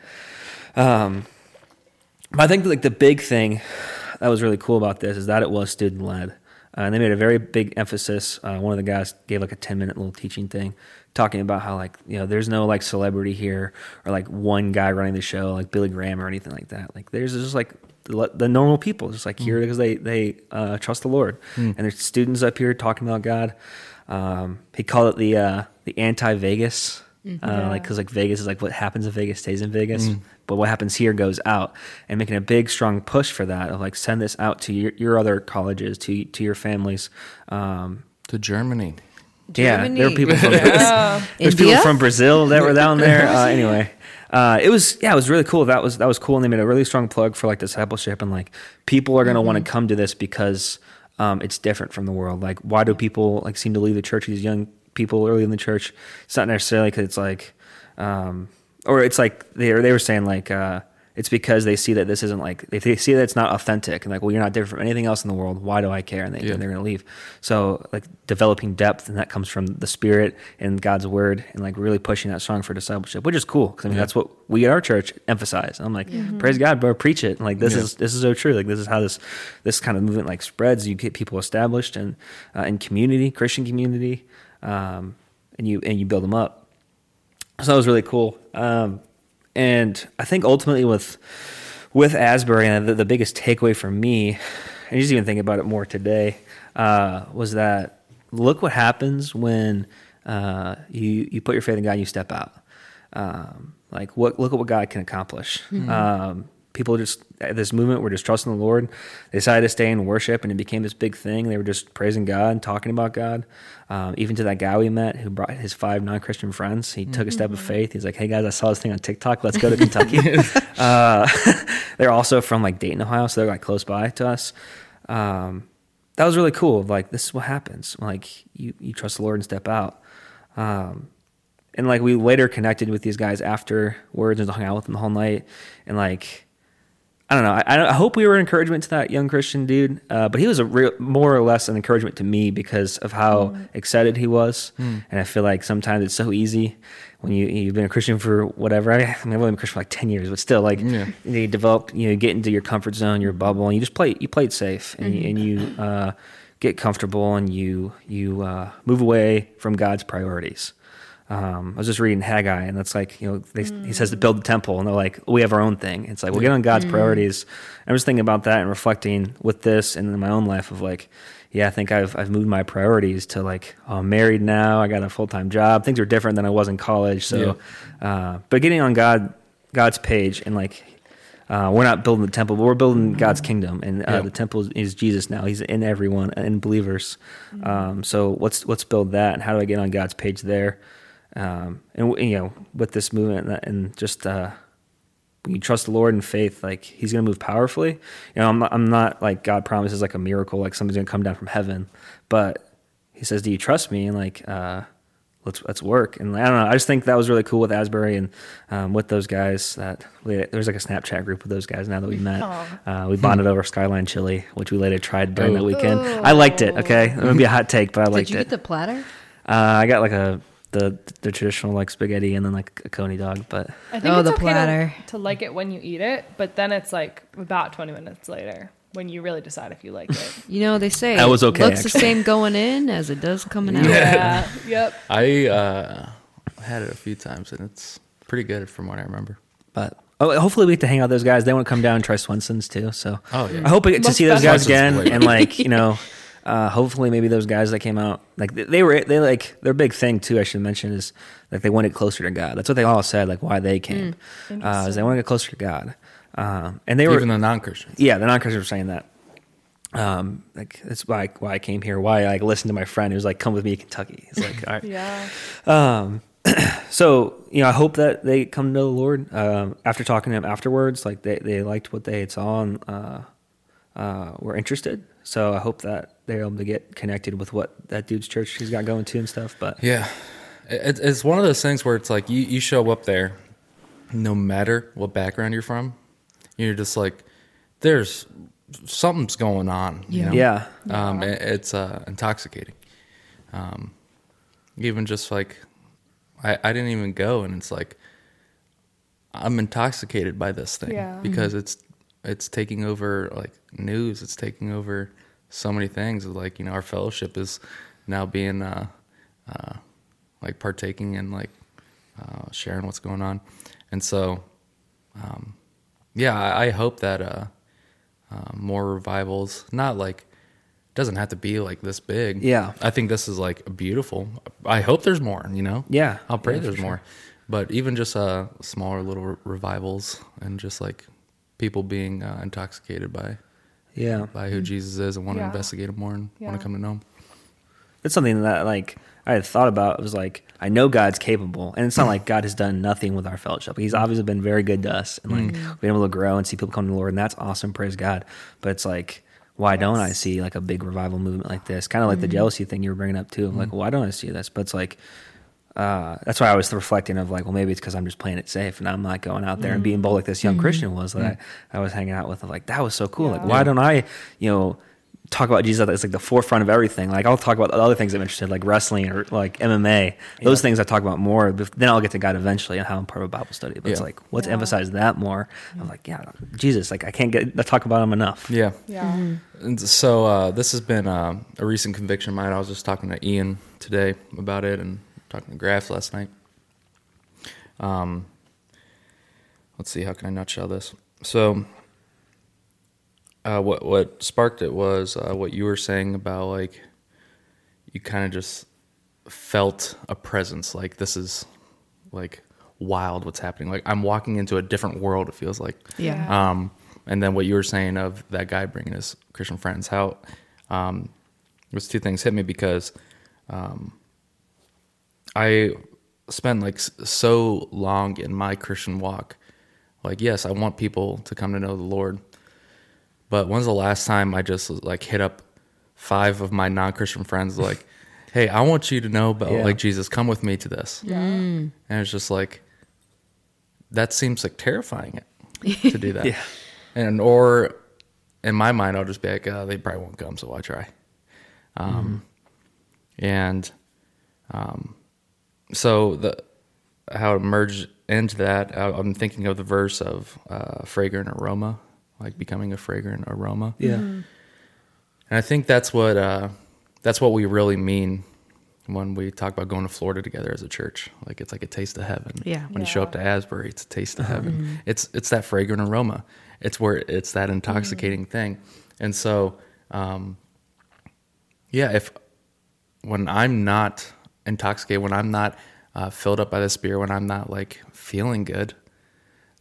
Um, but I think like the big thing that was really cool about this is that it was student led. Uh, and they made a very big emphasis. Uh, one of the guys gave like a 10 minute little teaching thing talking about how like, you know, there's no like celebrity here or like one guy running the show like Billy Graham or anything like that. Like there's just like the, the normal people just like here because they, they uh, trust the Lord. And there's students up here talking about God. Um, he called it the, uh, the anti Vegas. Uh, like because like Vegas is like what happens in Vegas stays in Vegas, but what happens here goes out, and making a big strong push for that of like send this out to your, your other colleges, to to your families. Um, To Germany. yeah, there were people from Yeah. there's India? people from Brazil that were down there. Uh, anyway, uh, it was yeah, it was really cool. That was that was cool, and they made a really strong plug for like discipleship and like people are going to want to come to this because um, it's different from the world. Like, why do people like seem to leave the church? These young people early in the church. It's not necessarily because it's like, um, or it's like they they were saying like. Uh, it's because they see that this isn't like if they see that it's not authentic and like well you're not different from anything else in the world why do i care and, they, Yeah. and they're going to leave so like developing depth and that comes from the spirit and god's word and like really pushing that strong for discipleship which is cool because i mean Yeah. that's what we at our church emphasize i'm like praise god bro preach it and like this Yeah. is this is so true like this is how this this kind of movement like spreads you get people established and uh, in community christian community um, and you and you build them up so that was really cool. Um, and I think ultimately with with Asbury, and the, the biggest takeaway for me, and just even thinking about it more today, uh, was that look what happens when uh, you you put your faith in God and you step out. Um, like what look at what God can accomplish. Um, people just at this movement were just trusting the Lord. They decided to stay in worship, and it became this big thing. They were just praising God and talking about God. Um, even to that guy we met who brought his five non-Christian friends, he took a step of faith. He's like, "Hey guys, I saw this thing on TikTok. Let's go to Kentucky." uh, they're also from like Dayton, Ohio, so they're like close by to us. Um, that was really cool. Like this is what happens. Like you you trust the Lord and step out. Um, and like we later connected with these guys afterwards and hung out with them the whole night and like I don't know. I, I hope we were an encouragement to that young Christian dude, uh, but he was a real, more or less an encouragement to me because of how excited he was. And I feel like sometimes it's so easy when you you've been a Christian for whatever. I, mean, I've only been a Christian for like ten years, but still, like Yeah. you develop, you know, get into your comfort zone, your bubble, and you just play. You play it safe, and you, and you uh, get comfortable, and you you uh, move away from God's priorities. Um, I was just reading Haggai, and that's like you know they, he says to build the temple, and they're like we have our own thing. It's like we'll get on God's priorities. I was thinking about that and reflecting with this and in my own life of like, yeah, I think I've I've moved my priorities to like oh, I'm married now, I got a full time job. Things are different than I was in college. So, uh, but getting on God God's page and like. Uh, we're not building the temple, but we're building God's kingdom, and uh, Yeah. the temple is, is Jesus now. He's in everyone, in believers. Um, so let's let's build that, and how do I get on God's page there? Um, and you know with this movement and- and just uh, when you trust the Lord in faith, like He's going to move powerfully. You know, I'm not, I'm not like God promises like a miracle, like something's going to come down from heaven, but He says, "Do you trust me?" And like, uh, let's let's work. And I don't know, I just think that was really cool with Asbury and um, with those guys. That we, there's like a Snapchat group with those guys now that we met. Uh, we bonded over Skyline Chili, which we later tried during Oh. that weekend. I liked it. Okay, it would be a hot take, but I liked it. Did you it. get the platter? Uh, I got like a the the traditional like spaghetti and then like a coney dog, but I think Oh, it's the okay platter. To, to like it when you eat it, but then it's like about 20 minutes later when you really decide if you like it. You know, they say That was okay, looks the same going in as it does coming out. yeah. Yep. I uh, had it a few times and it's pretty good from what I remember. but oh, hopefully we get to hang out with those guys. They want to come down and try Swenson's too. So Oh, yeah. I hope we get to Most see those guys again and like you know. Uh, hopefully, maybe those guys that came out, like they, they were, they like their big thing too. I should mention is like they wanted closer to God. That's what they all said. Like why they came, uh, is they want to get closer to God. Um, and they were Even the non Christians. Yeah, the non-Christians were saying that. Um, like that's why why I came here. Why I like listened to my friend who was like, "Come with me to Kentucky." He's like, "All right." Yeah. Um, so you know, I hope that they come to know the Lord um, after talking to him afterwards. Like they they liked what they had saw and uh, uh, were interested. So I hope that they're able to get connected with what that dude's church he's got going to and stuff. But Yeah. It, it's one of those things where it's like you, you show up there, no matter what background you're from, you're just like, there's something's going on. you Yeah. know? yeah, Um, it- it's uh, intoxicating. Um, even just like, I, I didn't even go, and it's like, I'm intoxicated by this thing Yeah. because it's it's taking over like news. It's taking over so many things. Like you know, our fellowship is now being uh, uh, like partaking and like uh, sharing what's going on, and so um, yeah, I, I hope that uh, uh, more revivals. Not like doesn't have to be like this big. Yeah. I think this is like beautiful. I hope there's more. You know. Yeah. I'll pray Yeah, there's sure. more. But even just uh, smaller little re- revivals and just like people being uh, intoxicated by yeah. by who Jesus is and want to Yeah. investigate him more and want Yeah. to come to know him. It's something that like I had thought about. It was like I know God's capable, and it's not like God has done nothing with our fellowship. He's obviously been very good to us, and like mm. been able to grow and see people come to the Lord, and that's awesome. Praise God. But it's like why don't I see like a big revival movement like this? Kind of like the mm-hmm. jealousy thing you were bringing up too. Like, mm. why don't I see this? But it's like, uh, that's why I was reflecting of like, well, maybe it's because I'm just playing it safe and I'm not going out there and being bold like this young Christian was that I, I was hanging out with. Like, that was so cool. Like, Yeah. why don't I, you know, talk about Jesus as like the forefront of everything? Like, I'll talk about the other things I'm interested, like wrestling or like MMA. Those things I talk about more. But then I'll get to God eventually and how I'm part of a Bible study. But it's like, let's Yeah. emphasize that more. I'm like, yeah, Jesus. Like, I can't get I talk about him enough. Yeah. Yeah. And so uh, this has been uh, a recent conviction of mine. I was just talking to Ian today about it, and talking to Graf last night. Um, let's see, how can I nutshell this? So, uh, what what sparked it was uh, what you were saying about like you kind of just felt a presence, like this is like wild what's happening. Like I'm walking into a different world. It feels like. Yeah. Um, and then what you were saying of that guy bringing his Christian friends, how um, those two things hit me because um, I spent like so long in my Christian walk. Like, yes, I want people to come to know the Lord, but when's the last time I just like hit up five of my non-Christian friends, like, "Hey, I want you to know about Yeah. like Jesus. Come with me to this." Yeah. And it's just like that seems like terrifying it to do that. Yeah. And or in my mind, I'll just be like, oh, they probably won't come, so why try? Um, and um, so the how it merged into that, I, I'm thinking of the verse of uh, fragrant aroma, like becoming a fragrant aroma. Yeah. And I think that's what uh, that's what we really mean when we talk about going to Florida together as a church. Like it's like a taste of heaven. Yeah. When you show up to Asbury, it's a taste of heaven. Mm-hmm. It's it's that fragrant aroma. It's where it's that intoxicating thing. And so, um, yeah, if when I'm not intoxicated, when I'm not uh, filled up by the spirit, when I'm not like feeling good,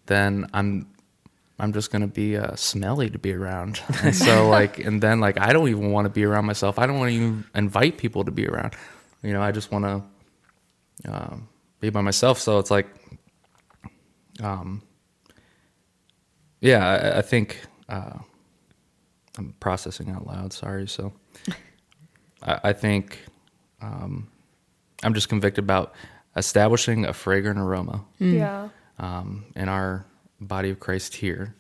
then I'm I'm just gonna be uh, smelly to be around. And so like, and then like, I don't even want to be around myself. I don't want to even invite people to be around. You know, I just want to um, be by myself. So it's like, um, yeah, I, I think uh, I'm processing out loud. Sorry. So I, I think um, I'm just convicted about establishing a fragrant aroma Yeah. um, in our body of Christ here,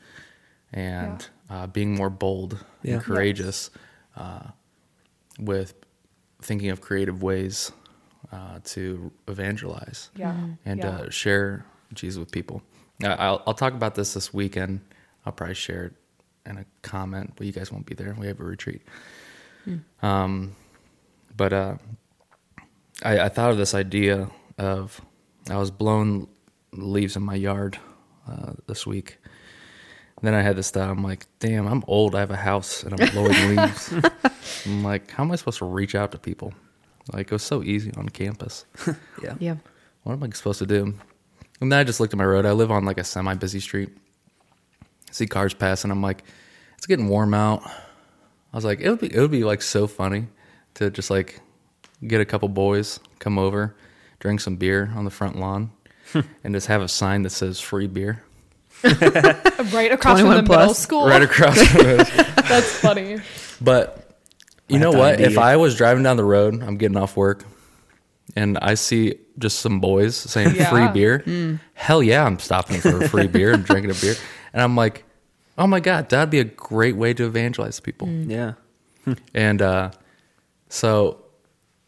and uh, being more bold Yeah. and courageous uh, with thinking of creative ways uh, to evangelize Yeah. and yeah. uh, share Jesus with people. I- I'll, I'll talk about this this weekend. I'll probably share it in a comment, but you guys won't be there. We have a retreat. Um, but uh, I, I thought of this idea of I was blowing leaves in my yard uh, this week. then I had this thought. I'm like, damn, I'm old. I have a house and I'm blowing leaves. I'm like, how am I supposed to reach out to people? Like it was so easy on campus. Yeah. Yeah. What am I supposed to do? And then I just looked at my road. I live on like a semi busy street. I see cars passing. I'm like, it's getting warm out. I was like, it would be it would be like so funny to just like get a couple boys, come over, drink some beer on the front lawn, and just have a sign that says free beer right across from 21 the middle plus. school. right across the road. That's funny. But you I know what? If. I was driving down the road, I'm getting off work, and I see just some boys saying Yeah. free beer, hell yeah, I'm stopping for a free beer and drinking a beer. And I'm like, oh my God, that'd be a great way to evangelize people. Yeah. And uh, so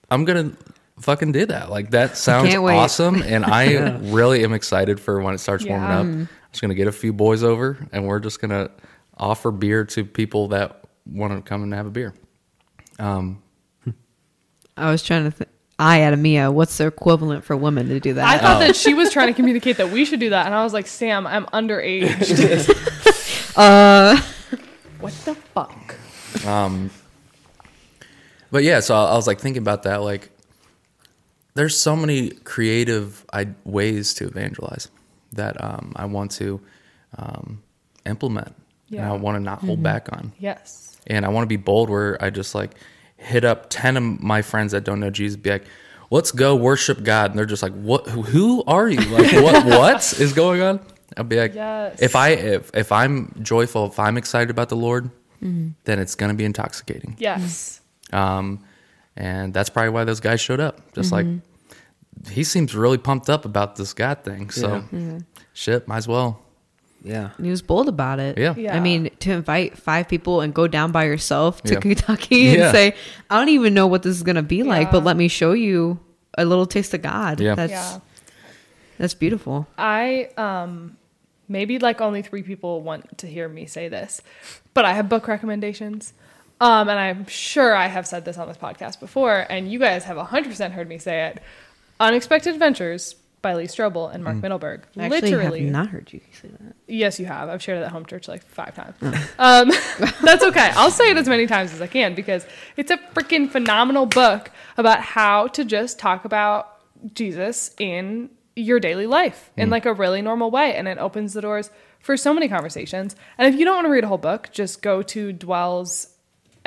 I'm going to fucking do that. Like, that sounds awesome. And I really am excited for when it starts warming up. I'm just going to get a few boys over, and we're just going to offer beer to people that want to come and have a beer. Um, I was trying to think. I at Mia, what's the equivalent for women to do that? I that? thought that she was trying to communicate that we should do that, and I was like, Sam, I'm underage. uh, what the fuck? Um, but yeah, so I I was like thinking about that. Like, there's so many creative I- ways to evangelize that um, I want to um, implement, and I want to not hold back on, Yes. and I want to be bold where I just like hit up ten of my friends that don't know Jesus, be like. Let's go worship God, and they're just like, "What? Who- are you? Like, what? what is going on?" I'll be like, Yes. "If I if if I'm joyful, if I'm excited about the Lord, then it's going to be intoxicating. Yes. Um, and that's probably why those guys showed up. Just like he seems really pumped up about this God thing. So shit, might as well. Yeah. And he was bold about it. Yeah. Yeah. I mean, to invite five people and go down by yourself to Yeah. Kentucky and Yeah. say, I don't even know what this is going to be like, but let me show you a little taste of God. Yeah. That's, Yeah. that's beautiful. I um maybe like only three people want to hear me say this, but I have book recommendations. Um, and I'm sure I have said this on this podcast before, and you guys have 100% heard me say it. Unexpected Adventures by Lee Strobel and Mark Mittelberg. I actually Literally. have not heard you say that. Yes, you have. I've shared it at home church like five times. Um, that's okay. I'll say it as many times as I can because it's a freaking phenomenal book about how to just talk about Jesus in your daily life in like a really normal way. And it opens the doors for so many conversations. And if you don't want to read a whole book, just go to Dwell's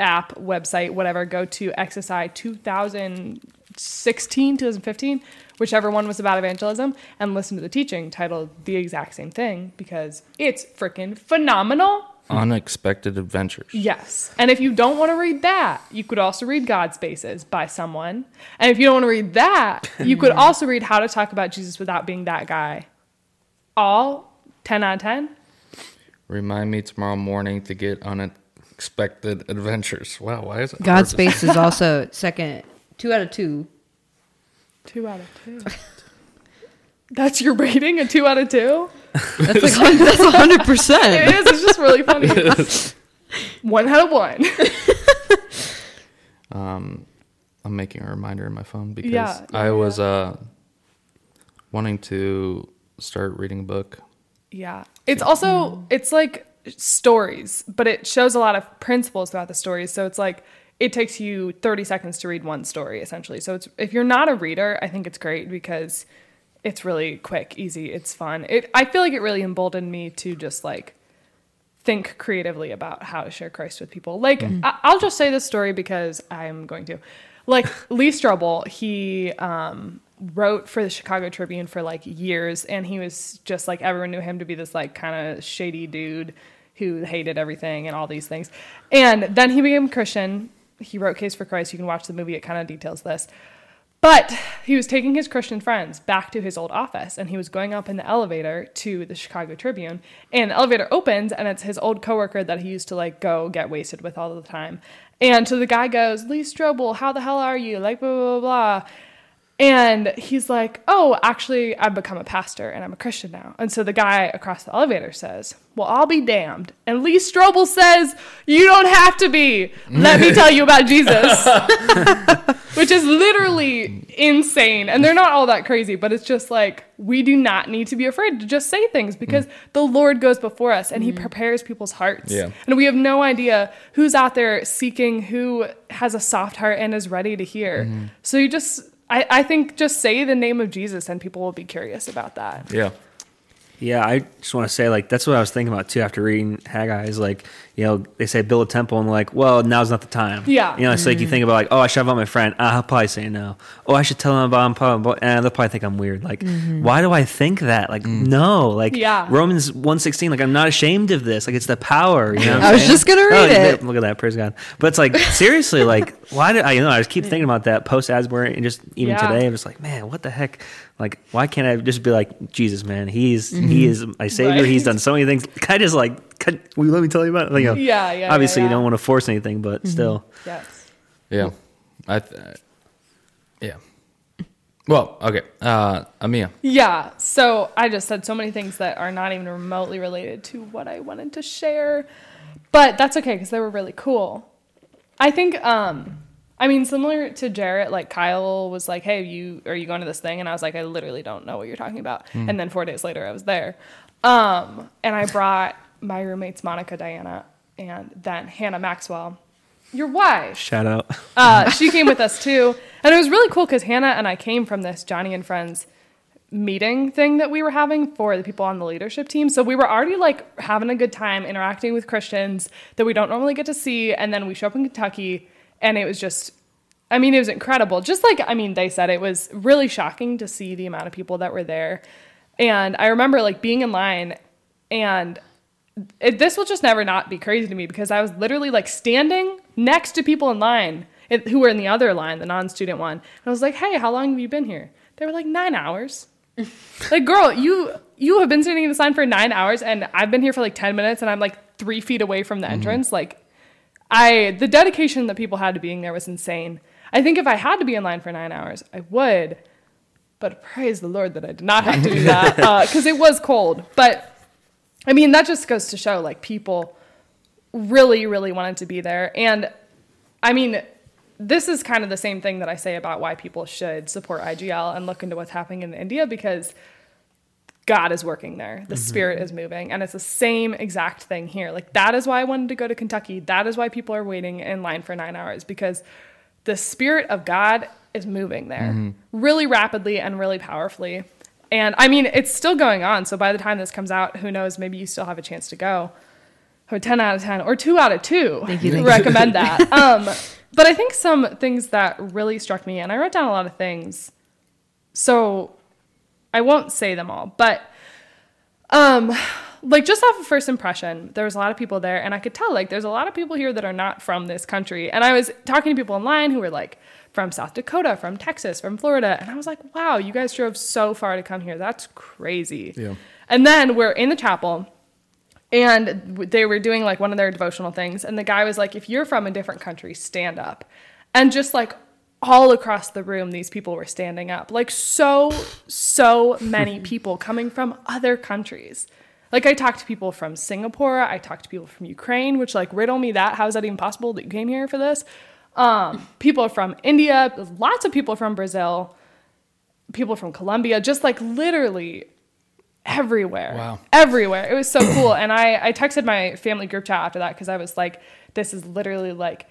app, website, whatever, go to XSI 2016, 2015, whichever one was about evangelism, and listen to the teaching titled the exact same thing because it's freaking phenomenal. Unexpected adventures. Yes. And if you don't want to read that, you could also read God Spaces by someone. And if you don't want to read that, you could also read How to Talk About Jesus Without Being That Guy. All 10 out of 10. Remind me tomorrow morning to get unexpected adventures. Wow, why is it? hard God Space is also second, two out of two. Two out of two. That's your rating? A two out of two? That's like hun- that's a hundred percent. It is. It's just really funny. one out of one. Um, I'm making a reminder in my phone because Yeah, I yeah, was uh wanting to start reading a book. Yeah. It's also it's like stories, but it shows a lot of principles throughout the stories. So it's like it takes you 30 seconds to read one story essentially. So it's if you're not a reader, I think it's great because it's really quick, easy, it's fun. It I feel like it really emboldened me to just like think creatively about how to share Christ with people. Like I, I'll just say this story because I'm going to. Like Lee Strobel, he um, wrote for the Chicago Tribune for like years, and he was just like everyone knew him to be this like kind of shady dude who hated everything and all these things. And then he became Christian. He wrote Case for Christ. You can watch the movie; it kind of details this. But he was taking his Christian friends back to his old office and he was going up in the elevator to the Chicago Tribune. And the elevator opens and it's his old coworker that he used to like go get wasted with all the time. And so the guy goes, Lee Strobel, how the hell are you? Like, blah, blah, blah, blah. And he's like, Oh, actually, I've become a pastor and I'm a Christian now. And so the guy across the elevator says, Well, I'll be damned. And Lee Strobel says, You don't have to be. Let me tell you about Jesus which is literally insane. And they're not all that crazy, but it's just like we do not need to be afraid to just say things because mm. the Lord goes before us and He mm. prepares people's hearts. Yeah. And we have no idea who's out there seeking, who has a soft heart and is ready to hear. Mm-hmm. So you just, I, I think, just say the name of Jesus and people will be curious about that. Yeah. Yeah, I just want to say like that's what I was thinking about too after reading Haggai is like you know they say build a temple and like well now's not the time. Yeah. you know it's like you mm-hmm. think about like oh I should invite my friend ah, uh, I'll probably say no. Oh I should tell them about him probably and they'll probably think I'm weird. Like mm-hmm. why do I think that? Like mm. no like Yeah. Romans one sixteen like I'm not ashamed of this. Like it's the power. You know I'm I was saying? just gonna read Oh, it. Look at that, praise God. But it's like seriously like why did I you know I just keep thinking about that post Asbury and just even Yeah. today I'm just like man what the heck like why can't I just be like Jesus man he's he is my savior Right. he's done so many things kind of just like can, will you let me tell you about it like, you know, Yeah, yeah, yeah, obviously yeah. you don't want to force anything but still Yes. Yeah. I th- yeah. Well, okay. Uh Amia. Yeah. So I just said so many things that are not even remotely related to what I wanted to share. But that's okay because they were really cool. I think um I mean similar to Jaret, like Kyle was like, Hey, you are you going to this thing? And I was like, I literally don't know what you're talking about. And then four days later I was there. Um and I brought my roommates Monica Diana and then Hannah Maxwell, your wife shout out uh, she came with us too, and it was really cool because Hannah and I came from this Johnny and Friends meeting thing that we were having for the people on the leadership team. So we were already like having a good time interacting with Christians that we don't normally get to see, and then we show up in Kentucky, and it was just. I mean, it was incredible. Just like, I mean, they said it was really shocking to see the amount of people that were there. And I remember like being in line and it, this will just never not be crazy to me because I was literally like standing next to people in line it, who were in the other line, the non-student one. And I was like, "Hey, how long have you been here?" They were like, nine hours." like, girl, you you have been standing in this line for nine hours, and I've been here for like ten minutes, and I'm like three feet away from the mm-hmm. entrance. Like, I the dedication that people had to being there was insane. I think if I had to be in line for nine hours, I would. But praise the Lord that I did not have to do that uh, because it was cold. But I mean, that just goes to show like people really, really wanted to be there. And I mean, this is kind of the same thing that I say about why people should support IGL and look into what's happening in India because God is working there. The spirit is moving. And it's the same exact thing here. Like, that is why I wanted to go to Kentucky. That is why people are waiting in line for nine hours because the spirit of God is moving there really rapidly and really powerfully. And I mean, it's still going on. So by the time this comes out, who knows? Maybe you still have a chance to go. Or 10 out of 10 or 2 out of 2. Thank you, thank you. Recommend that. Um, but I think some things that really struck me, and I wrote down a lot of things. So I won't say them all, but um like just off of first impression, there was a lot of people there and I could tell like there's a lot of people here that are not from this country. And I was talking to people online who were like from South Dakota, from Texas, from Florida, and I was like, "Wow, you guys drove so far to come here. That's crazy." Yeah. And then we're in the chapel and they were doing like one of their devotional things and the guy was like if you're from a different country stand up and just like all across the room these people were standing up like so so many people coming from other countries like i talked to people from singapore i talked to people from ukraine which like riddle me that how is that even possible that you came here for this um, people from india lots of people from brazil people from colombia just like literally everywhere. Wow. Everywhere. It was so cool. And I, I texted my family group chat after that because I was like, this is literally like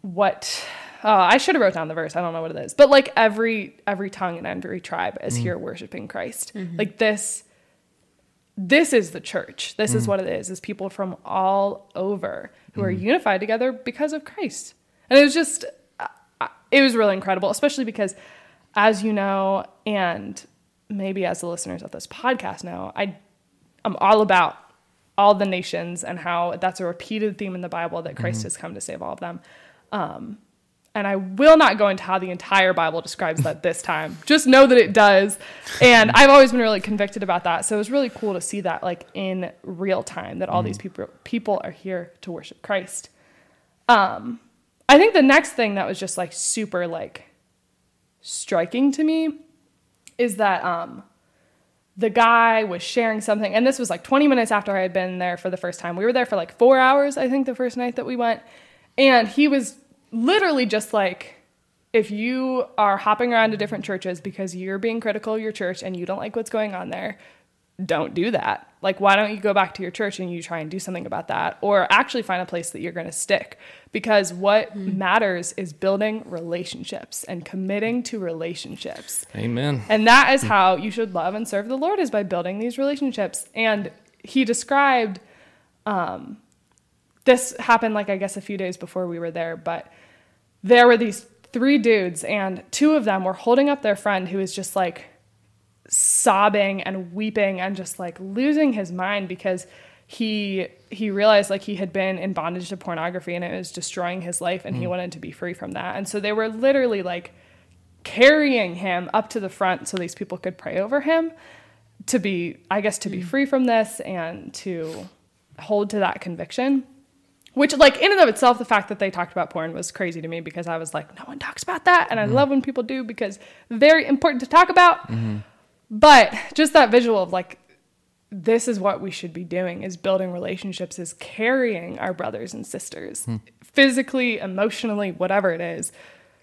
what oh, I should have wrote down the verse. I don't know what it is. But like every every tongue and every tribe is here mm-hmm. worshiping Christ. Mm-hmm. Like this this is the church. This is mm. what it is. Is people from all over who are mm-hmm. unified together because of Christ. And it was just uh, it was really incredible, especially because as you know and maybe as the listeners of this podcast know, I I'm all about all the nations and how that's a repeated theme in the Bible that Christ has come to save all of them. Um, and I will not go into how the entire Bible describes that this time. Just know that it does. And I've always been really convicted about that. So it was really cool to see that like in real time that all these people people are here to worship Christ. Um, I think the next thing that was just like super like striking to me is that um, the guy was sharing something, and this was like 20 minutes after I had been there for the first time. We were there for like four hours, I think, the first night that we went. And he was literally just like, if you are hopping around to different churches because you're being critical of your church and you don't like what's going on there, don't do that. Like, why don't you go back to your church and you try and do something about that? Or actually find a place that you're going to stick. Because what matters is building relationships and committing to relationships. Amen. And that is how you should love and serve the Lord is by building these relationships. And he described um, this happened like I guess a few days before we were there, but there were these three dudes, and two of them were holding up their friend who was just like sobbing and weeping and just like losing his mind because he he realized like he had been in bondage to pornography and it was destroying his life and he mm. wanted to be free from that. And so they were literally like carrying him up to the front so these people could pray over him to be I guess to be mm. free from this and to hold to that conviction. Which, like, in and of itself, the fact that they talked about porn was crazy to me because I was like, no one talks about that. And I love when people do because very important to talk about. But just that visual of like, this is what we should be doing is building relationships, is carrying our brothers and sisters physically, emotionally, whatever it is.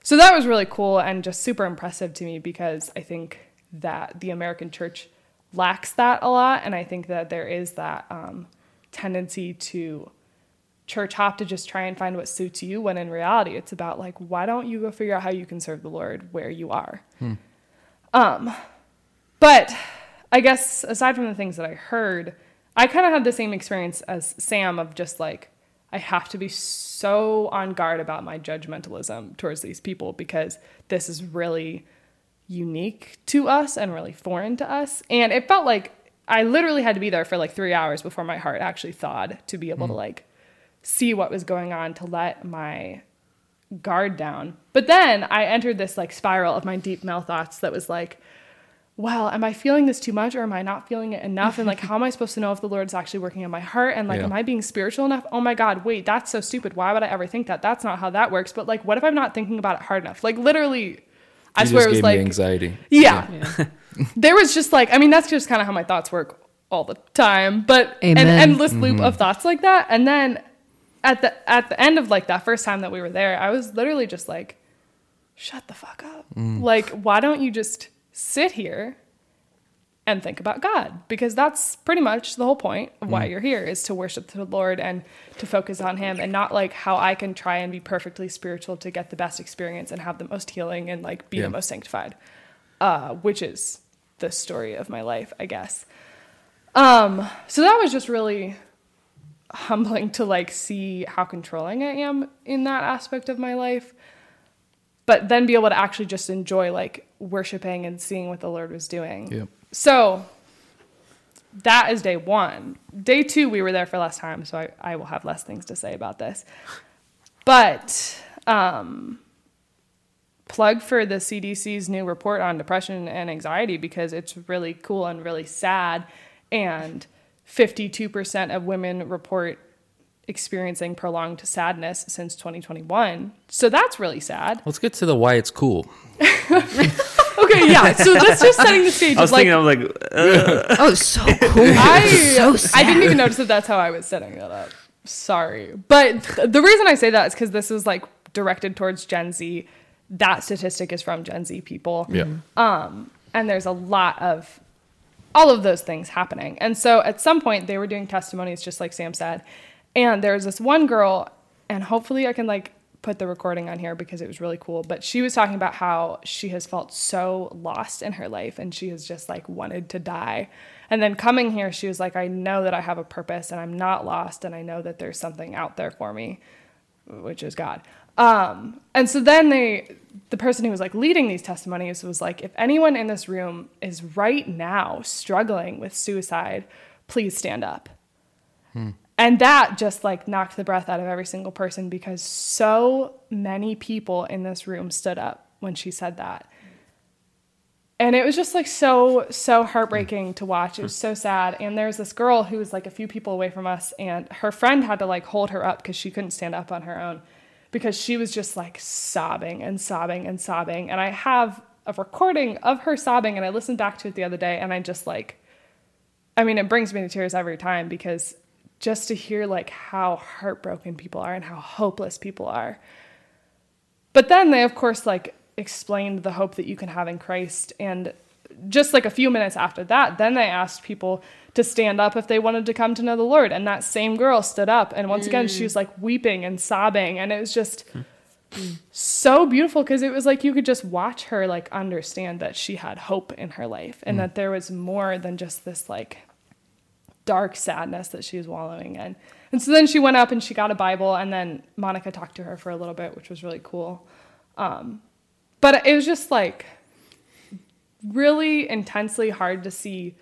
So that was really cool and just super impressive to me because I think that the American church lacks that a lot. And I think that there is that um, tendency to church hop to just try and find what suits you when in reality it's about like why don't you go figure out how you can serve the lord where you are? Um but i guess aside from the things that i heard i kind of had the same experience as sam of just like i have to be so on guard about my judgmentalism towards these people because this is really unique to us and really foreign to us. And it felt like I literally had to be there for like three hours before my heart actually thawed to be able to like see what was going on to let my guard down. But then I entered this like spiral of my deep male thoughts that was like, well, am I feeling this too much or am I not feeling it enough? And like, how am I supposed to know if the Lord's actually working in my heart? And like, Yeah. am I being spiritual enough? Oh my God, wait, that's so stupid. Why would I ever think that? That's not how that works. But like, what if I'm not thinking about it hard enough? Like, literally, I You swear just it was gave like, anxiety. yeah. Yeah. there was just like, I mean, that's just kind of how my thoughts work all the time, but an Amen. endless loop mm-hmm. of thoughts like that. And then at the at the end of like that first time that we were there, I was literally just like, shut the fuck up. Like, why don't you just sit here and think about God? Because that's pretty much the whole point of why you're here is to worship the Lord and to focus on him and not like how I can try and be perfectly spiritual to get the best experience and have the most healing and like be Yeah. the most sanctified. Uh, which is the story of my life, I guess. Um, so that was just really humbling to like see how controlling I am in that aspect of my life. But then be able to actually just enjoy like worshiping and seeing what the Lord was doing. Yep. So that is day one. Day two, we were there for less time, so I, I will have less things to say about this. But um, plug for the CDC's new report on depression and anxiety because it's really cool and really sad. And 52% of women report experiencing prolonged sadness since 2021. So that's really sad. Let's get to the why it's cool. Okay, yeah. So that's just setting the stage. I was like, thinking, I was like, uh, Oh, so cool. I so I didn't even notice that that's how I was setting that up. Sorry, but th- the reason I say that is because this is like directed towards Gen Z. That statistic is from Gen Z people, Yeah. Um, and there's a lot of all of those things happening. And so at some point they were doing testimonies, just like Sam said, and there was this one girl, and hopefully I can like put the recording on here because it was really cool. But she was talking about how she has felt so lost in her life and she has just like wanted to die. And then coming here, she was like, I know that I have a purpose and I'm not lost and I know that there's something out there for me, which is God. Um, and so then they, the person who was like leading these testimonies was like, if anyone in this room is right now struggling with suicide, please stand up. And that just like knocked the breath out of every single person because so many people in this room stood up when she said that. And it was just like so, so heartbreaking to watch. It was so sad. And there's this girl who was like a few people away from us, and her friend had to like hold her up because she couldn't stand up on her own because she was just like sobbing and sobbing and sobbing. And I have a recording of her sobbing, and I listened back to it the other day, and I just like, I mean, it brings me to tears every time because just to hear like how heartbroken people are and how hopeless people are. But then they, of course, like explained the hope that you can have in Christ. And just like a few minutes after that, then they asked people to stand up if they wanted to come to know the Lord. And that same girl stood up. And once again, she was like weeping and sobbing. And it was just so beautiful because it was like you could just watch her like understand that she had hope in her life and that there was more than just this like dark sadness that she was wallowing in. And so then she went up and she got a Bible, and then Monica talked to her for a little bit, which was really cool. Um, but it was just like really intensely hard to see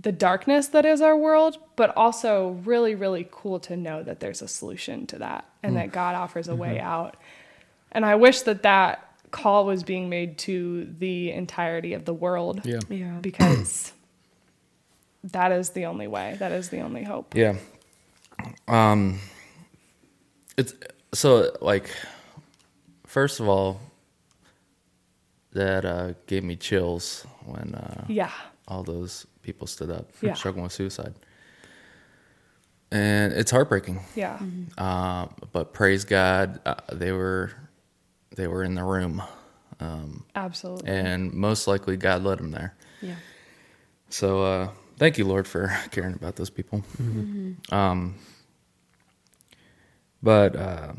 the darkness that is our world, but also really, really cool to know that there's a solution to that and that God offers a way out. And I wish that that call was being made to the entirety of the world Yeah. Yeah. because that is the only way. That is the only hope. Yeah. Um it's so like first of all that uh gave me chills when uh Yeah. all those people stood up Yeah. struggling with suicide. And it's heartbreaking. Yeah. Uh, but praise God, uh, they were they were in the room. Um, Absolutely. and most likely God led them there. Yeah. So uh, thank you, Lord, for caring about those people. Um, but uh,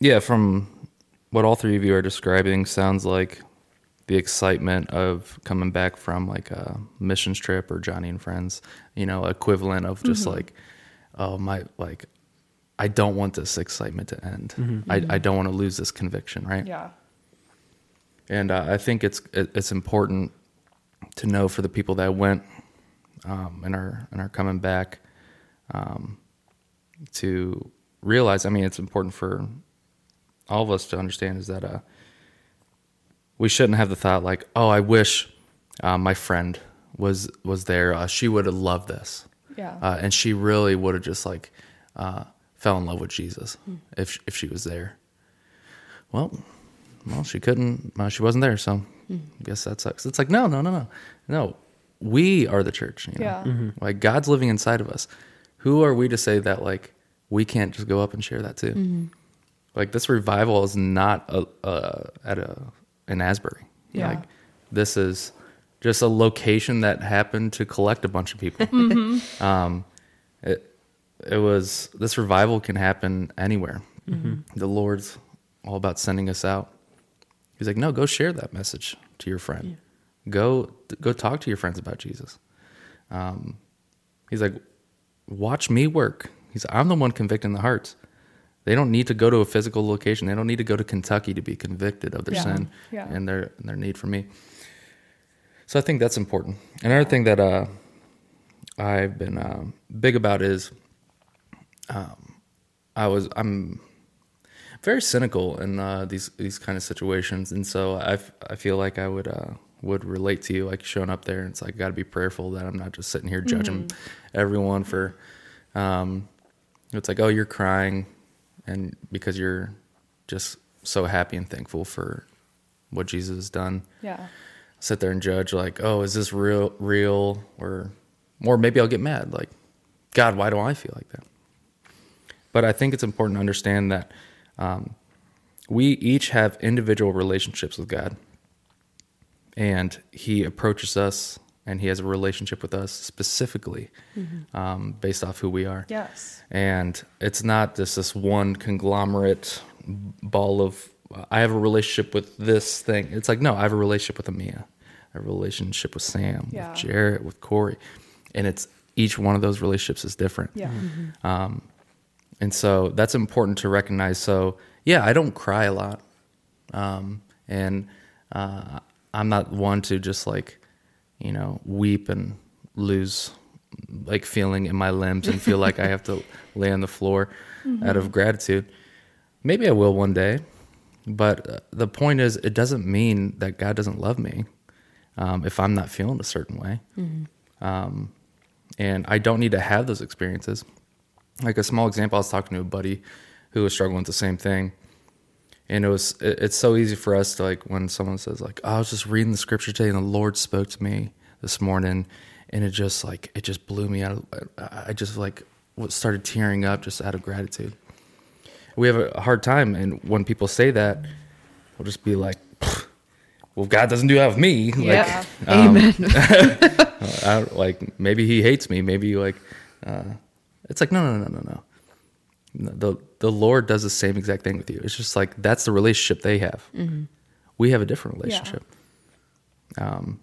yeah, from what all three of you are describing, sounds like the excitement of coming back from like a missions trip or Joni and Friends. You know, equivalent of just like, oh my, like I don't want this excitement to end. I, I don't want to lose this conviction, right? yeah. And uh, I think it's it, it's important to know for the people that went um, and are and are coming back um, to realize. I mean, it's important for all of us to understand is that uh, we shouldn't have the thought like, "Oh, I wish uh, my friend was was there. Uh, she would have loved this, Yeah. uh, and she really would have just like uh, fell in love with Jesus if if she was there." Well, well, she couldn't. Uh, she wasn't there, so I guess that sucks. It's like no, no, no, no, no. We are the church. You know? Yeah. Like God's living inside of us. Who are we to say that like we can't just go up and share that too? Like this revival is not a, a, at a in Asbury. Yeah. Like this is just a location that happened to collect a bunch of people. Um, it it was this revival can happen anywhere. The Lord's all about sending us out. He's like, no, go share that message to your friend. Go go talk to your friends about Jesus. Um, he's like, watch me work. He's I'm the one convicting the hearts. They don't need to go to a physical location. They don't need to go to Kentucky to be convicted of their Yeah. sin Yeah. and their and their need for me. So I think that's important. Another thing that uh, I've been um, big about is um, I was I'm very cynical in uh, these these kind of situations, and so I I feel like I would uh, would relate to you, like showing up there, and it's like got to be prayerful that I'm not just sitting here judging everyone for. Um, it's like oh you're crying, and because you're just so happy and thankful for what Jesus has done Yeah. sit there and judge like, oh, is this real real or or maybe I'll get mad like, God, why do I feel like that? But I think it's important to understand that um, we each have individual relationships with God, and He approaches us and He has a relationship with us specifically um, based off who we are Yes. and it's not just this one conglomerate ball of I have a relationship with this thing. It's like no, I have a relationship with Amia, a relationship with Sam, Yeah. with Jaret, with Corey, and it's each one of those relationships is different. Yeah. And so that's important to recognize. So yeah, I don't cry a lot, um, and uh, I'm not one to just like, you know, weep and lose like feeling in my limbs and feel like I have to lay on the floor out of gratitude. Maybe I will one day, but uh, the point is, it doesn't mean that God doesn't love me um, if I'm not feeling a certain way. Um, and I don't need to have those experiences like a small example i was talking to a buddy who was struggling with the same thing and it was it, it's so easy for us to like when someone says like oh, i was just reading the scripture today and the lord spoke to me this morning and it just like it just blew me out of, I- i just like started tearing up just out of gratitude we have a hard time and when people say that we'll just be like well god doesn't do that with me Yeah. like um, Amen. Like maybe he hates me. Maybe like uh, it's like no, no, no, no, no. The the Lord does the same exact thing with you. It's just like that's the relationship they have. We have a different relationship. Um,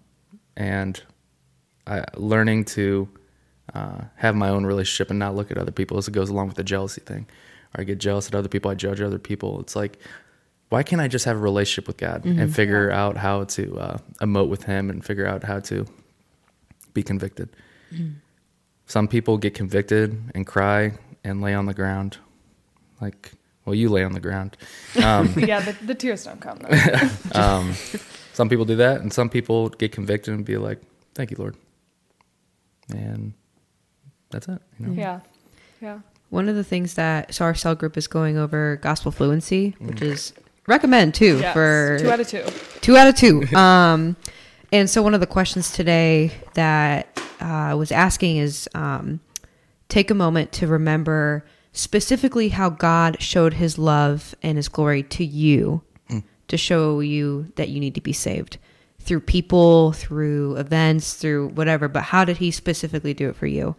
and I, learning to uh, have my own relationship and not look at other people as it goes along with the jealousy thing. Or I get jealous at other people. I judge other people. It's like, why can't I just have a relationship with God and figure out how to uh, emote with Him and figure out how to be convicted? Some people get convicted and cry and lay on the ground. Like, well, you lay on the ground. Um, yeah. The, the tears don't come though. um, some people do that, and some people get convicted and be like, "Thank you, Lord," and that's it. You know? yeah. Yeah. One of the things that so our cell group is going over gospel fluency, which is recommend too Yes. for two out of two. two out of two. um, and so one of the questions today that uh, I was asking is um, take a moment to remember specifically how God showed His love and His glory to you to show you that you need to be saved through people, through events, through whatever. But how did He specifically do it for you?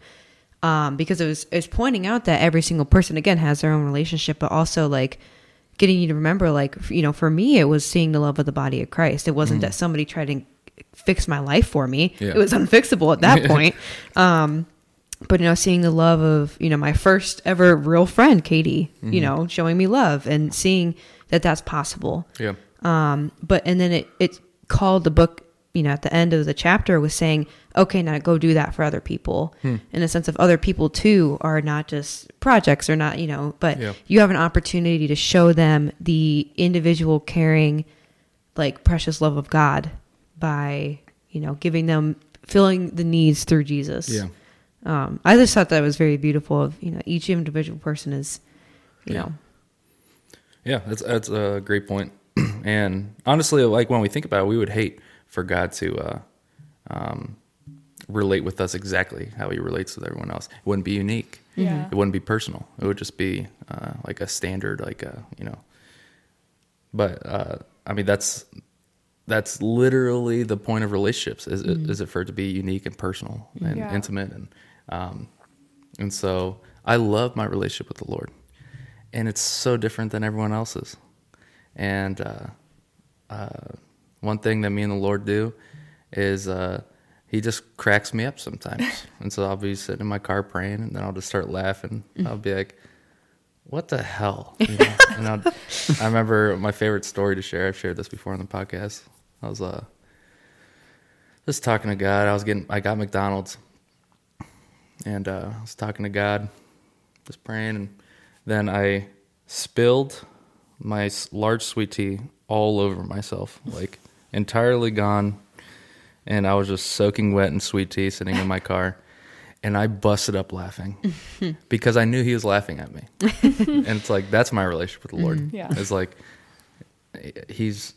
um, because it was it was pointing out that every single person again has their own relationship, but also like getting you to remember, like you know, for me, it was seeing the love of the body of Christ. It wasn't that somebody tried to fix my life for me; Yeah. it was unfixable at that point. Um, but you know, seeing the love of you know my first ever real friend, Katie, you know, showing me love and seeing that that's possible Yeah. um but and then it it called the book you know, at the end of the chapter was saying, okay, now go do that for other people. In the sense of other people too are not just projects or not, you know, but Yeah. you have an opportunity to show them the individual caring, like precious love of God by, you know, giving them, filling the needs through Jesus. Yeah. Um, I just thought that was very beautiful of, you know, each individual person is, you Yeah. know, Yeah, that's that's a great point. and honestly, like when we think about it, we would hate for God to uh, um, relate with us exactly how He relates with everyone else. It wouldn't be unique. Yeah. It wouldn't be personal. It would just be uh, like a standard, like a you know. But uh, I mean, that's that's literally the point of relationships. Is it is it for it to be unique and personal and Yeah. intimate and um, and so I love my relationship with the Lord, and it's so different than everyone else's. And uh, uh, one thing that me and the Lord do is uh, He just cracks me up sometimes, and so I'll be sitting in my car praying, and then I'll just start laughing. I'll be like, "What the hell?" You know? and I'll, I remember my favorite story to share. I've shared this before on the podcast. I was uh, just talking to God. I was getting, I got McDonald's, and uh, I was talking to God, just praying, and then I spilled my large sweet tea all over myself, like entirely gone, and I was just soaking wet in sweet tea, sitting in my car, and I busted up laughing because I knew He was laughing at me, and it's like that's my relationship with the Lord. Yeah. it's like He's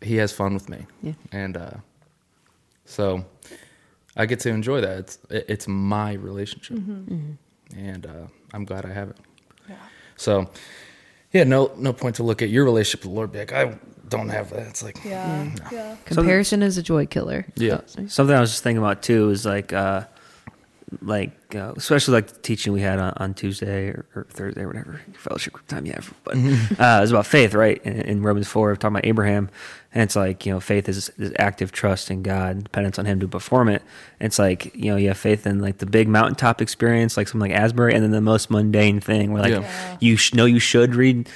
He has fun with me, Yeah. and uh, so I get to enjoy that. It's it- it's my relationship, and uh, I'm glad I have it. Yeah. So, yeah, no no point to look at your relationship with the Lord. Be like, I don't have that. It's like, Yeah. Yeah. comparison is a joy killer. Yeah. Something I was just thinking about too is like, uh, like uh, especially like the teaching we had on, on Tuesday or, or Thursday or whatever fellowship group time you have. But uh, it was about faith, right? In, in Romans four, we're talking about Abraham, and it's like you know, faith is, is active trust in God, dependence on Him to perform it. It's like you know, you have faith in like the big mountaintop experience, like something like Asbury, and then the most mundane thing where like Yeah. Yeah. you sh- know you should read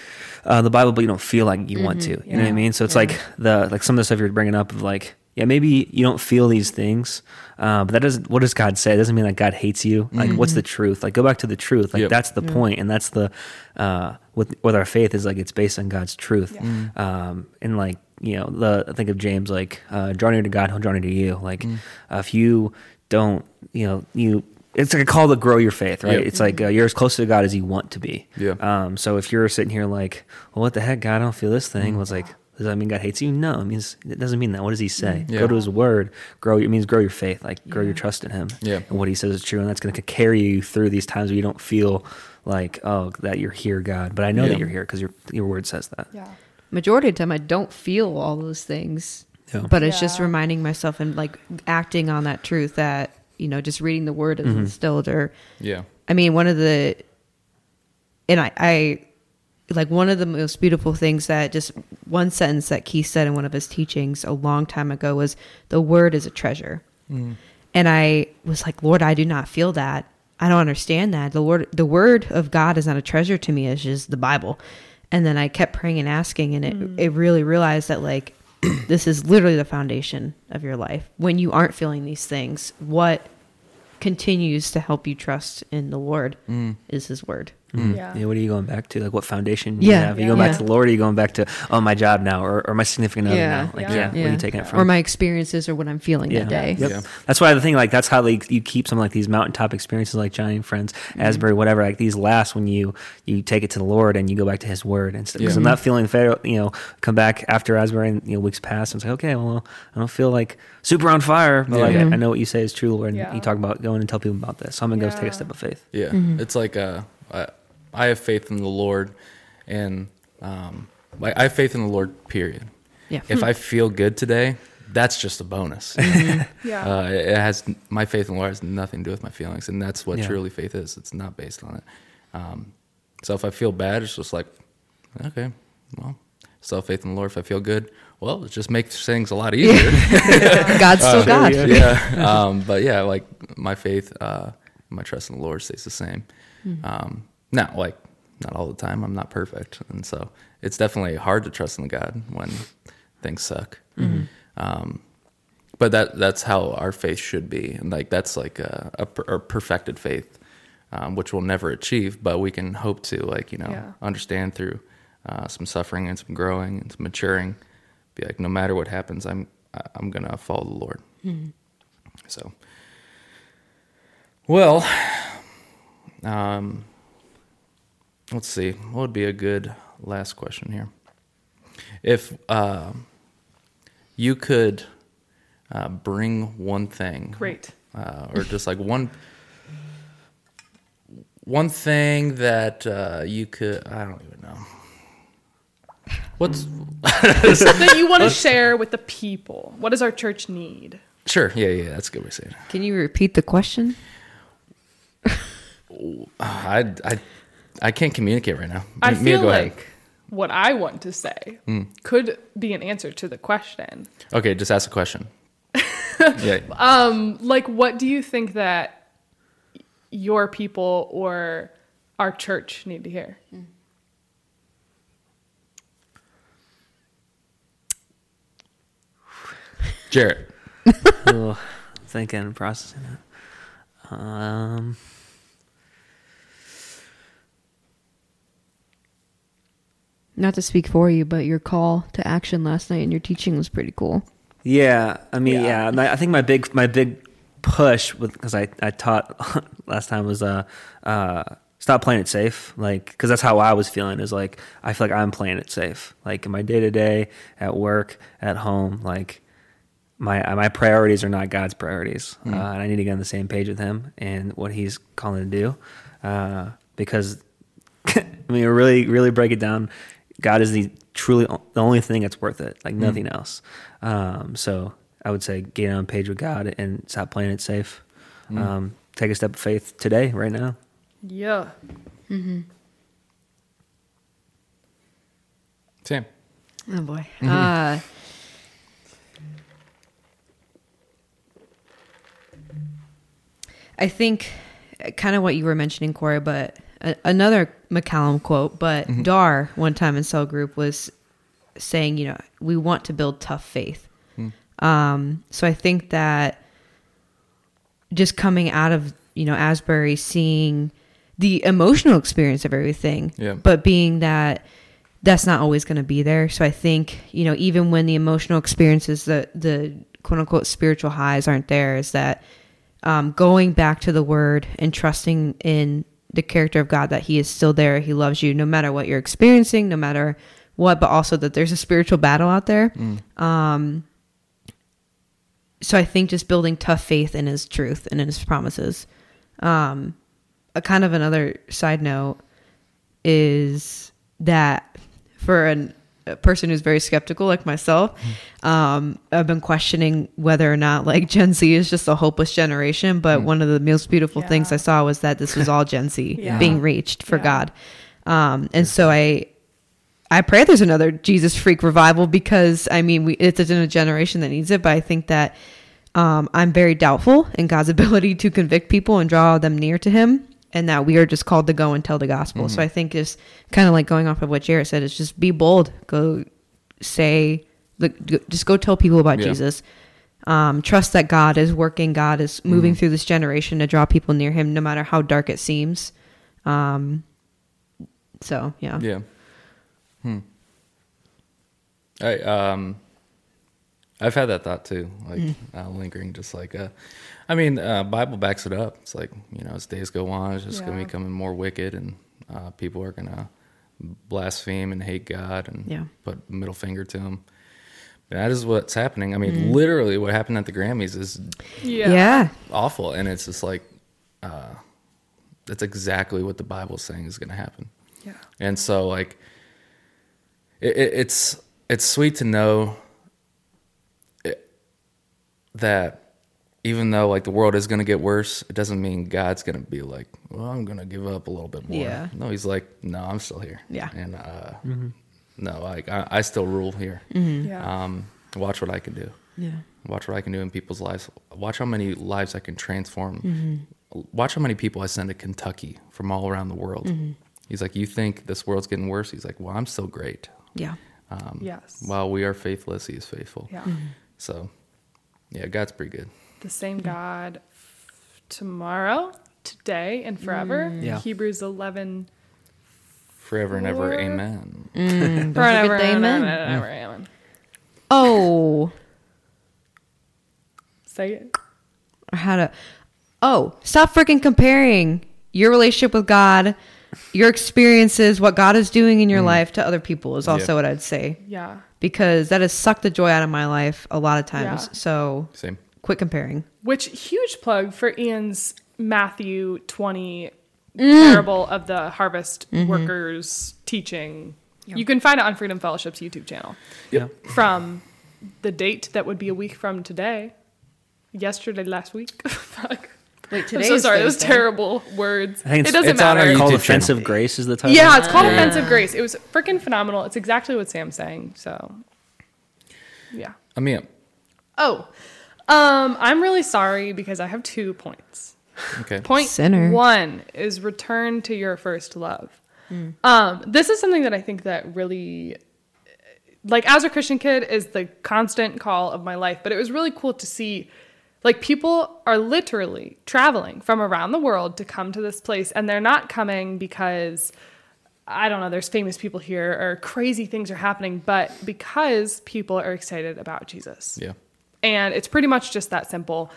uh, the Bible, but you don't feel like you want to. You know what I mean? So it's like the like some of the stuff you're bringing up of like, yeah, maybe you don't feel these things, uh, but that doesn't. What does God say? It doesn't mean that God hates you. Like, what's the truth? Like, go back to the truth. Like, Yep. that's the point, and that's the uh, with with our faith is like it's based on God's truth. Yeah. Um, and like you know, the I think of James like uh, draw near to God, He'll draw near to you. Like, uh, if you don't, you know, you. It's like a call to grow your faith, right? Yep. It's like uh, you're as close to God as you want to be. Yeah. Um, so if you're sitting here like, well, what the heck, God, I don't feel this thing. Was like, does that mean God hates you? No, it means it doesn't mean that. What does He say? Yeah. Go to His Word. Grow. It means grow your faith. Like grow your trust in Him. Yeah. And what He says is true, and that's going to carry you through these times where you don't feel like, oh, that you're here, God. But I know Yeah. that you're here because your your Word says that. Yeah. Majority of the time, I don't feel all those things, Yeah. but it's just reminding myself and like acting on that truth that you know, just reading the word is Mhm. instilled. Or, yeah, I mean, one of the, and I, I like one of the most beautiful things that just one sentence that Keith said in one of his teachings a long time ago was, "The word is a treasure." Mm. And I was like, Lord, I do not feel that. I don't understand that. The word the word of God is not a treasure to me, it's just the Bible. And then I kept praying and asking and it mm. it really realized that like this is literally the foundation of your life. When you aren't feeling these things, what continues to help you trust in the Lord mm. is his word. Mhm. Yeah. What are you going back to? Like what foundation you Yeah. have? Are you Yeah. going back Yeah. to the Lord? Or are you going back to oh my job now or, or my significant other Yeah. now? Like Yeah. yeah, where are you taking it from? Or my experiences or what I'm feeling that day. Yep. Yeah. That's why the thing like that's how like you keep some like these mountaintop experiences like Joni and Friends, Asbury, whatever. Like these last when you you take it to the Lord and you go back to His Word and stuff. Because Yeah. I'm not feeling fair. You know, come back after Asbury and you know weeks pass and say, okay, well, I don't feel like super on fire, but like Yeah. I, I know what you say is true, Lord. And Yeah. you talk about going and tell people about this. So I'm gonna go take a step of faith. yeah. It's like uh, I, I have faith in the Lord, and um, like I have faith in the Lord. Period. Yeah. If I feel good today, that's just a bonus. Yeah. Uh, it it has my faith in the Lord has nothing to do with my feelings, and that's what Yeah. truly faith is. It's not based on it. Um, so if I feel bad, it's just like, okay, well, still have faith in the Lord. If I feel good, well, it just makes things a lot easier. God's still God. Uh, yeah. Um, but yeah, like my faith, uh, my trust in the Lord stays the same. Um, now, like not all the time. I'm not perfect, and so it's definitely hard to trust in God when things suck. Um, but that that's how our faith should be, and like that's like a, a, per- a perfected faith, um, which we'll never achieve, but we can hope to like you know Yeah. understand through uh, some suffering and some growing and some maturing. Be like, no matter what happens, I'm I'm gonna follow the Lord. So, well, um, let's see. What would be a good last question here? If uh, you could uh, bring one thing, Great. uh, or just like one one thing that uh, you could I don't even know. What's that you want to share with the people. What does our church need? sure? Yeah, yeah, that's a good way to say it. Can you repeat the question? I I I can't communicate right now. I Mia, feel go ahead. like what I want to say Hmm. could be an answer to the question. Okay, just ask a question. yeah. Um, Like, what do you think that your people or our church need to hear? Jaret. Ugh, thinking and processing it. Um, Not to speak for you, but your call to action last night and your teaching was pretty cool. yeah, I mean, Yeah. yeah. my- I think my big my big push with because I I taught last time was uh uh stop playing it safe like because that's how I was feeling is like I feel like I'm playing it safe like in my day to day at work at home like my my priorities are not God's priorities, uh, and I need to get on the same page with Him and what He's calling to do. Uh, because I mean, really, really break it down. God is the truly the only thing that's worth it, like nothing else. Um, so I would say get on page with God and stop playing it safe. Um, take a step of faith today, right now. Yeah. Mm. Sam. Oh boy. Uh, I think kind of what you were mentioning, Corey, but a, another McCallum quote, but Dar one time in cell group was saying, you know, we want to build tough faith. Um, so I think that just coming out of you know Asbury, seeing the emotional experience of everything, Yeah. but being that that's not always going to be there. So I think you know even when the emotional experiences, the the quote unquote spiritual highs aren't there, is that um, going back to the Word and trusting in the character of God that He is still there, He loves you no matter what you're experiencing, no matter what, but also that there's a spiritual battle out there. Um, so I think just building tough faith in His truth and in His promises. Um, a kind of another side note is that for an, a person who's very skeptical like myself, um, I've been questioning whether or not like Gen Z is just a hopeless generation. But one of the most beautiful things I saw was that this was all Gen Z Yeah. being reached for Yeah. God. Um, and so I, I pray there's another Jesus freak revival because I mean we it's in a generation that needs it, but I think that um, I'm very doubtful in God's ability to convict people and draw them near to Him, and that we are just called to go and tell the gospel. So I think it's kind of like going off of what Jaret said. Is just be bold, go say, look, just go tell people about Yeah. Jesus. Um, trust that God is working. God is moving through this generation to draw people near Him, no matter how dark it seems. Um, so yeah, Yeah. Hmm. I um, I've had that thought too, like uh, lingering, just like uh, I mean, uh, Bible backs it up. It's like you know, as days go on, it's just gonna Yeah. be becoming more wicked, and uh, people are gonna blaspheme and hate God and Yeah. put middle finger to Him. That is what's happening. I mean, literally, what happened at the Grammys is Yeah. yeah. awful, and it's just like, uh, that's exactly what the Bible's saying is going to happen. Yeah. And so like it, it, it's it's sweet to know it, that even though like the world is going to get worse, it doesn't mean God's going to be like, well, I'm going to give up a little bit more. Yeah. No, he's like, no, I'm still here. Yeah. And uh no, like I, I still rule here. Yeah. Um watch what I can do. Yeah. Watch what I can do in people's lives. Watch how many lives I can transform. Watch how many people I send to Kentucky from all around the world. He's like, You think this world's getting worse? He's like, Well, I'm still great. Yeah. Um, Yes. While we are faithless, he is faithful. yeah. So, Yeah, God's pretty good. The same God f- tomorrow, today, and forever. Mm. Yeah. Hebrews 11. Forever and ever, amen. Mm. Don't Forever and ever, and ever, amen. Oh, Say it. how to? Oh, stop freaking comparing your relationship with God, your experiences, what God is doing in your mm. life to other people is also Yeah. what I'd say Yeah. because that has sucked the joy out of my life a lot of times. Yeah. So Same. Quit comparing. Which huge plug for Ian's Matthew 20 mm. parable of the harvest mm-hmm. workers teaching. You can find it on Freedom Fellowship's YouTube channel Yeah. from the date that would be a week from today. Yesterday, last week. Fuck. Wait, I'm today so is sorry. Those terrible words. I think it doesn't it's on our matter. YouTube Called channel. Offensive Grace is the title. Yeah, it's called Yeah. Offensive Grace. It was freaking phenomenal. It's exactly what Sam's saying. So, yeah. I mean, Oh, um, I'm really sorry because I have two points. okay. Point Sinner. one is return to your first love. Um, this is something that I think that really, like, as a Christian kid, is the constant call of my life. But it was really cool to see, like, people are literally traveling from around the world to come to this place, and they're not coming because. I don't know, there's famous people here or crazy things are happening, but because people are excited about Jesus. Yeah. And it's pretty much just that simple.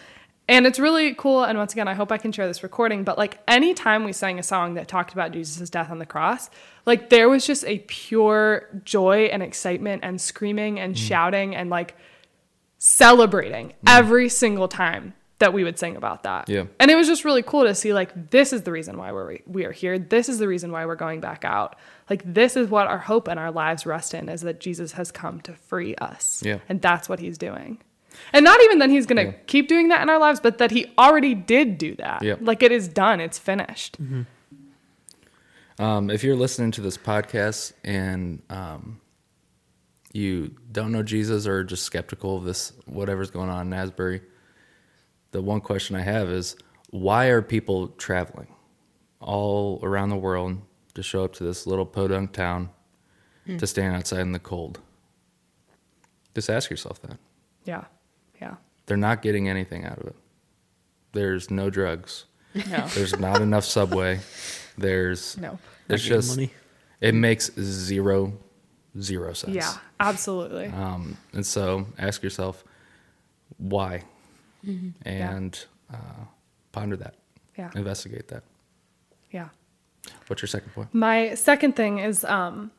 And it's really cool. And once again, I hope I can share this recording. But like anytime we sang a song that talked about Jesus' death on the cross, like there was just a pure joy and excitement and screaming and mm. shouting and like celebrating mm. every single time that we would sing about that. Yeah. And it was just really cool to see like this is the reason why we're we are here. This is the reason why we're going back out. Like this is what our hope and our lives rest in is that Jesus has come to free us. Yeah. And that's what he's doing. And not even that he's going to Yeah. keep doing that in our lives, but that he already did do that. Yeah. Like it is done, it's finished. Um, if you're listening to this podcast and um, you don't know Jesus or just skeptical of this, whatever's going on in Asbury, the one question I have is why are people traveling all around the world to show up to this little podunk town to stand outside in the cold? Just ask yourself that. Yeah. Yeah. They're not getting anything out of it. There's no drugs. No. There's not enough subway. There's no. it's just money. it makes zero zero sense. Yeah, absolutely. Um, and so ask yourself why, Mm-hmm. and uh, ponder that. Yeah. Investigate that. Yeah. What's your second point? My second thing is, um,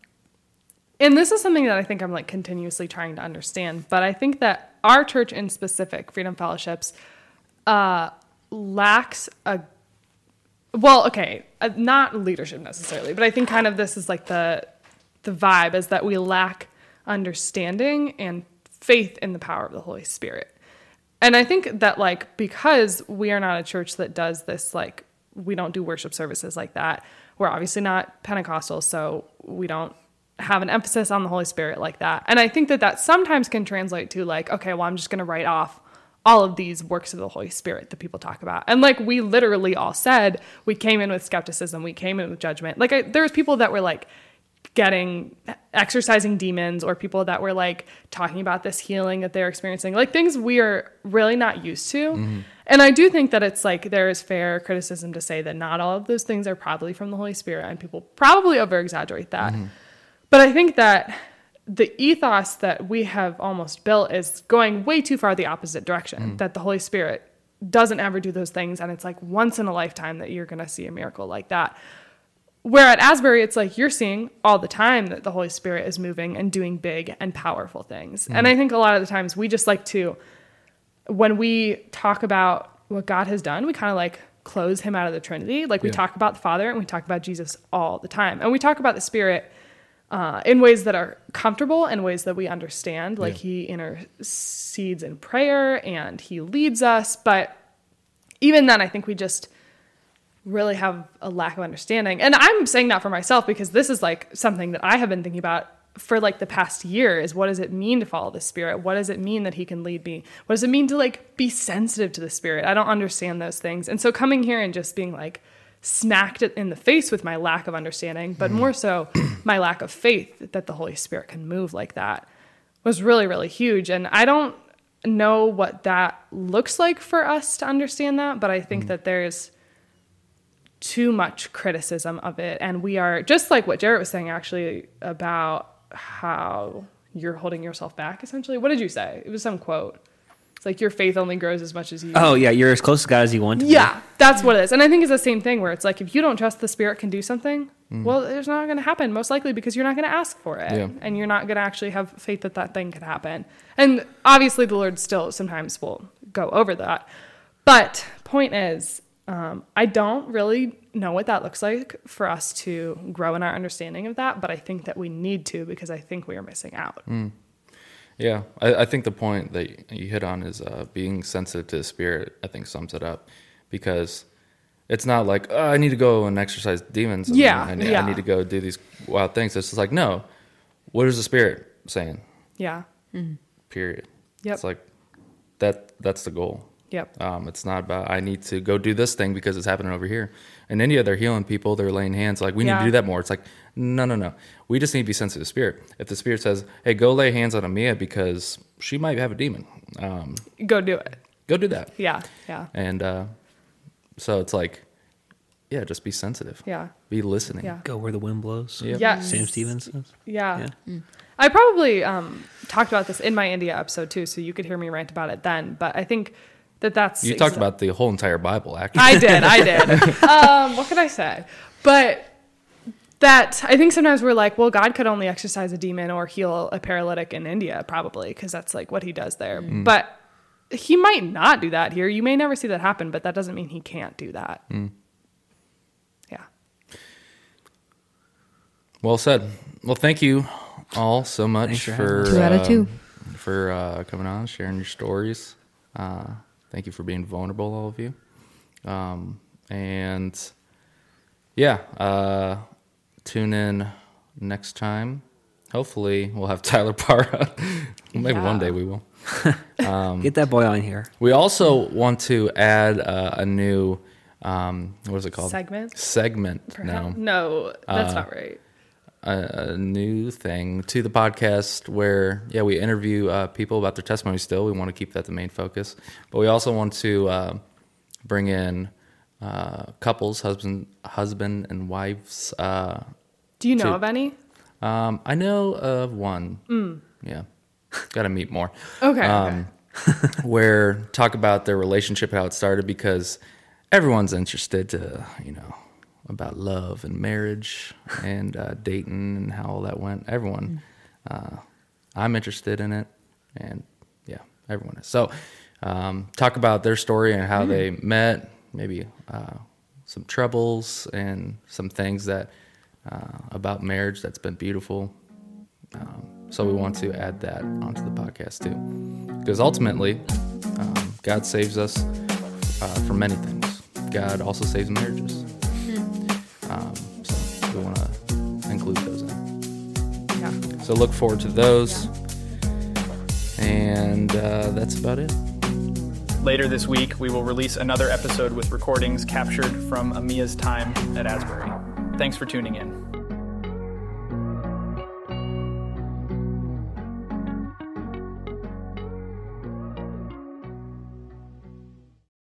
and this is something that I think I'm like continuously trying to understand, but I think that our church in specific, Freedom Fellowships, uh, lacks a well, okay, uh, not leadership necessarily, but I think kind of this is like the the vibe is that we lack understanding and faith in the power of the Holy Spirit. And I think that like because we are not a church that does this like we don't do worship services like that. We're obviously not Pentecostal, so we don't have an emphasis on the Holy Spirit like that. And I think that that sometimes can translate to like okay, well I'm just going to write off all of these works of the Holy Spirit that people talk about. And like we literally all said, we came in with skepticism, we came in with judgment. Like I, there was people that were like getting exorcising demons or people that were like talking about this healing that they're experiencing like things we are really not used to mm-hmm. and i do think that it's like there is fair criticism to say that not all of those things are probably from the holy spirit and people probably over exaggerate that mm-hmm. But i think that the ethos that we have almost built is going way too far the opposite direction mm. that the holy spirit doesn't ever do those things and it's like once in a lifetime that you're going to see a miracle like that where at Asbury, it's like you're seeing all the time that the Holy Spirit is moving and doing big and powerful things. And mm. I think a lot of the times we just like to, when we talk about what God has done, we kind of like close him out of the Trinity. Like we Yeah. talk about the Father and we talk about Jesus all the time. And we talk about the Spirit uh, in ways that are comfortable and ways that we understand. Like Yeah. he intercedes in prayer and he leads us. But even then, I think we just really have a lack of understanding. And I'm saying that for myself because this is like something that I have been thinking about for like the past year is what does it mean to follow the spirit? What does it mean that he can lead me? What does it mean to like be sensitive to the spirit? I don't understand those things. And so coming here and just being like smacked it in the face with my lack of understanding, but more so my lack of faith that the Holy Spirit can move like that was really really huge and I don't know what that looks like for us to understand that, but I think mm. that there's too much criticism of it. And we are just like what Jaret was saying actually about how you're holding yourself back essentially. What did you say? It was some quote. It's like your faith only grows as much as you Oh yeah, you're as close to God as you want to be. yeah, that's what it is. And I think it's the same thing where it's like if you don't trust the spirit can do something, well, it's not going to happen most likely because you're not going to ask for it Yeah. and you're not going to actually have faith that that thing could happen. And obviously the Lord still sometimes will go over that. But point is, um, I don't really know what that looks like for us to grow in our understanding of that, but I think that we need to because I think we are missing out. Yeah, I, I think the point that you hit on is uh, being sensitive to the spirit. I think sums it up because it's not like oh, I need to go and exorcise demons. and Yeah, I, yeah. I need to go do these wild things. It's just like no, what is the spirit saying? Yeah. Period. Yep. It's like that. That's the goal. Yep. Um, it's not about I need to go do this thing because it's happening over here. In India, they're healing people. They're laying hands. Like we need Yeah. to do that more. It's like no, no, no. We just need to be sensitive to spirit. If the spirit says, "Hey, go lay hands on Amia because she might have a demon," um, Go do it. go do that. Yeah. Yeah. And uh, so it's like, yeah, just be sensitive. Yeah. Be listening. Yeah. Go where the wind blows. Yep. Yes. Sam Stevens says. Yeah. Yeah. I probably um, talked about this in my India episode too, so you could hear me rant about it then. But I think that that's You talked exa- about the whole entire Bible, actually. I did, I did. um, what could I say? But that I think sometimes we're like, well, God could only exorcise a demon or heal a paralytic in India, probably because that's like what He does there. But He might not do that here. You may never see that happen, but that doesn't mean He can't do that. Yeah. Well said. Well, thank you all so much Thanks for for Two out of uh, two. for uh, coming on, sharing your stories. Uh, thank you for being vulnerable, all of you. Um, and yeah, uh, tune in next time. Hopefully, we'll have Tyler Parra. Maybe Yeah. one day we will. Get that boy on here. We also want to add uh, a new um, what is it called? Segment? Segment. Perhaps? No, No, that's Uh, not right. A, a new thing to the podcast where yeah we interview uh, people about their testimony still. We want to keep that the main focus. But we also want to uh, bring in uh, couples husband husband and wives uh, Do you know to- of any? um, i know of one. Yeah. Gotta meet more. Okay. um, where talk about their relationship how it started because everyone's interested to you know about love and marriage and uh, dating and how all that went. Everyone uh, i'm interested in it and yeah everyone is. So um, talk about their story and how they met maybe uh, some troubles and some things that uh, about marriage that's been beautiful. Um, so we want to add that onto the podcast too, because ultimately, um, God saves us uh, from many things. God also saves marriages. Um, so we want to include those in. yeah. So look forward to those, and uh, that's about it. Later this week, we will release another episode with recordings captured from Amia's time at Asbury. Thanks for tuning in.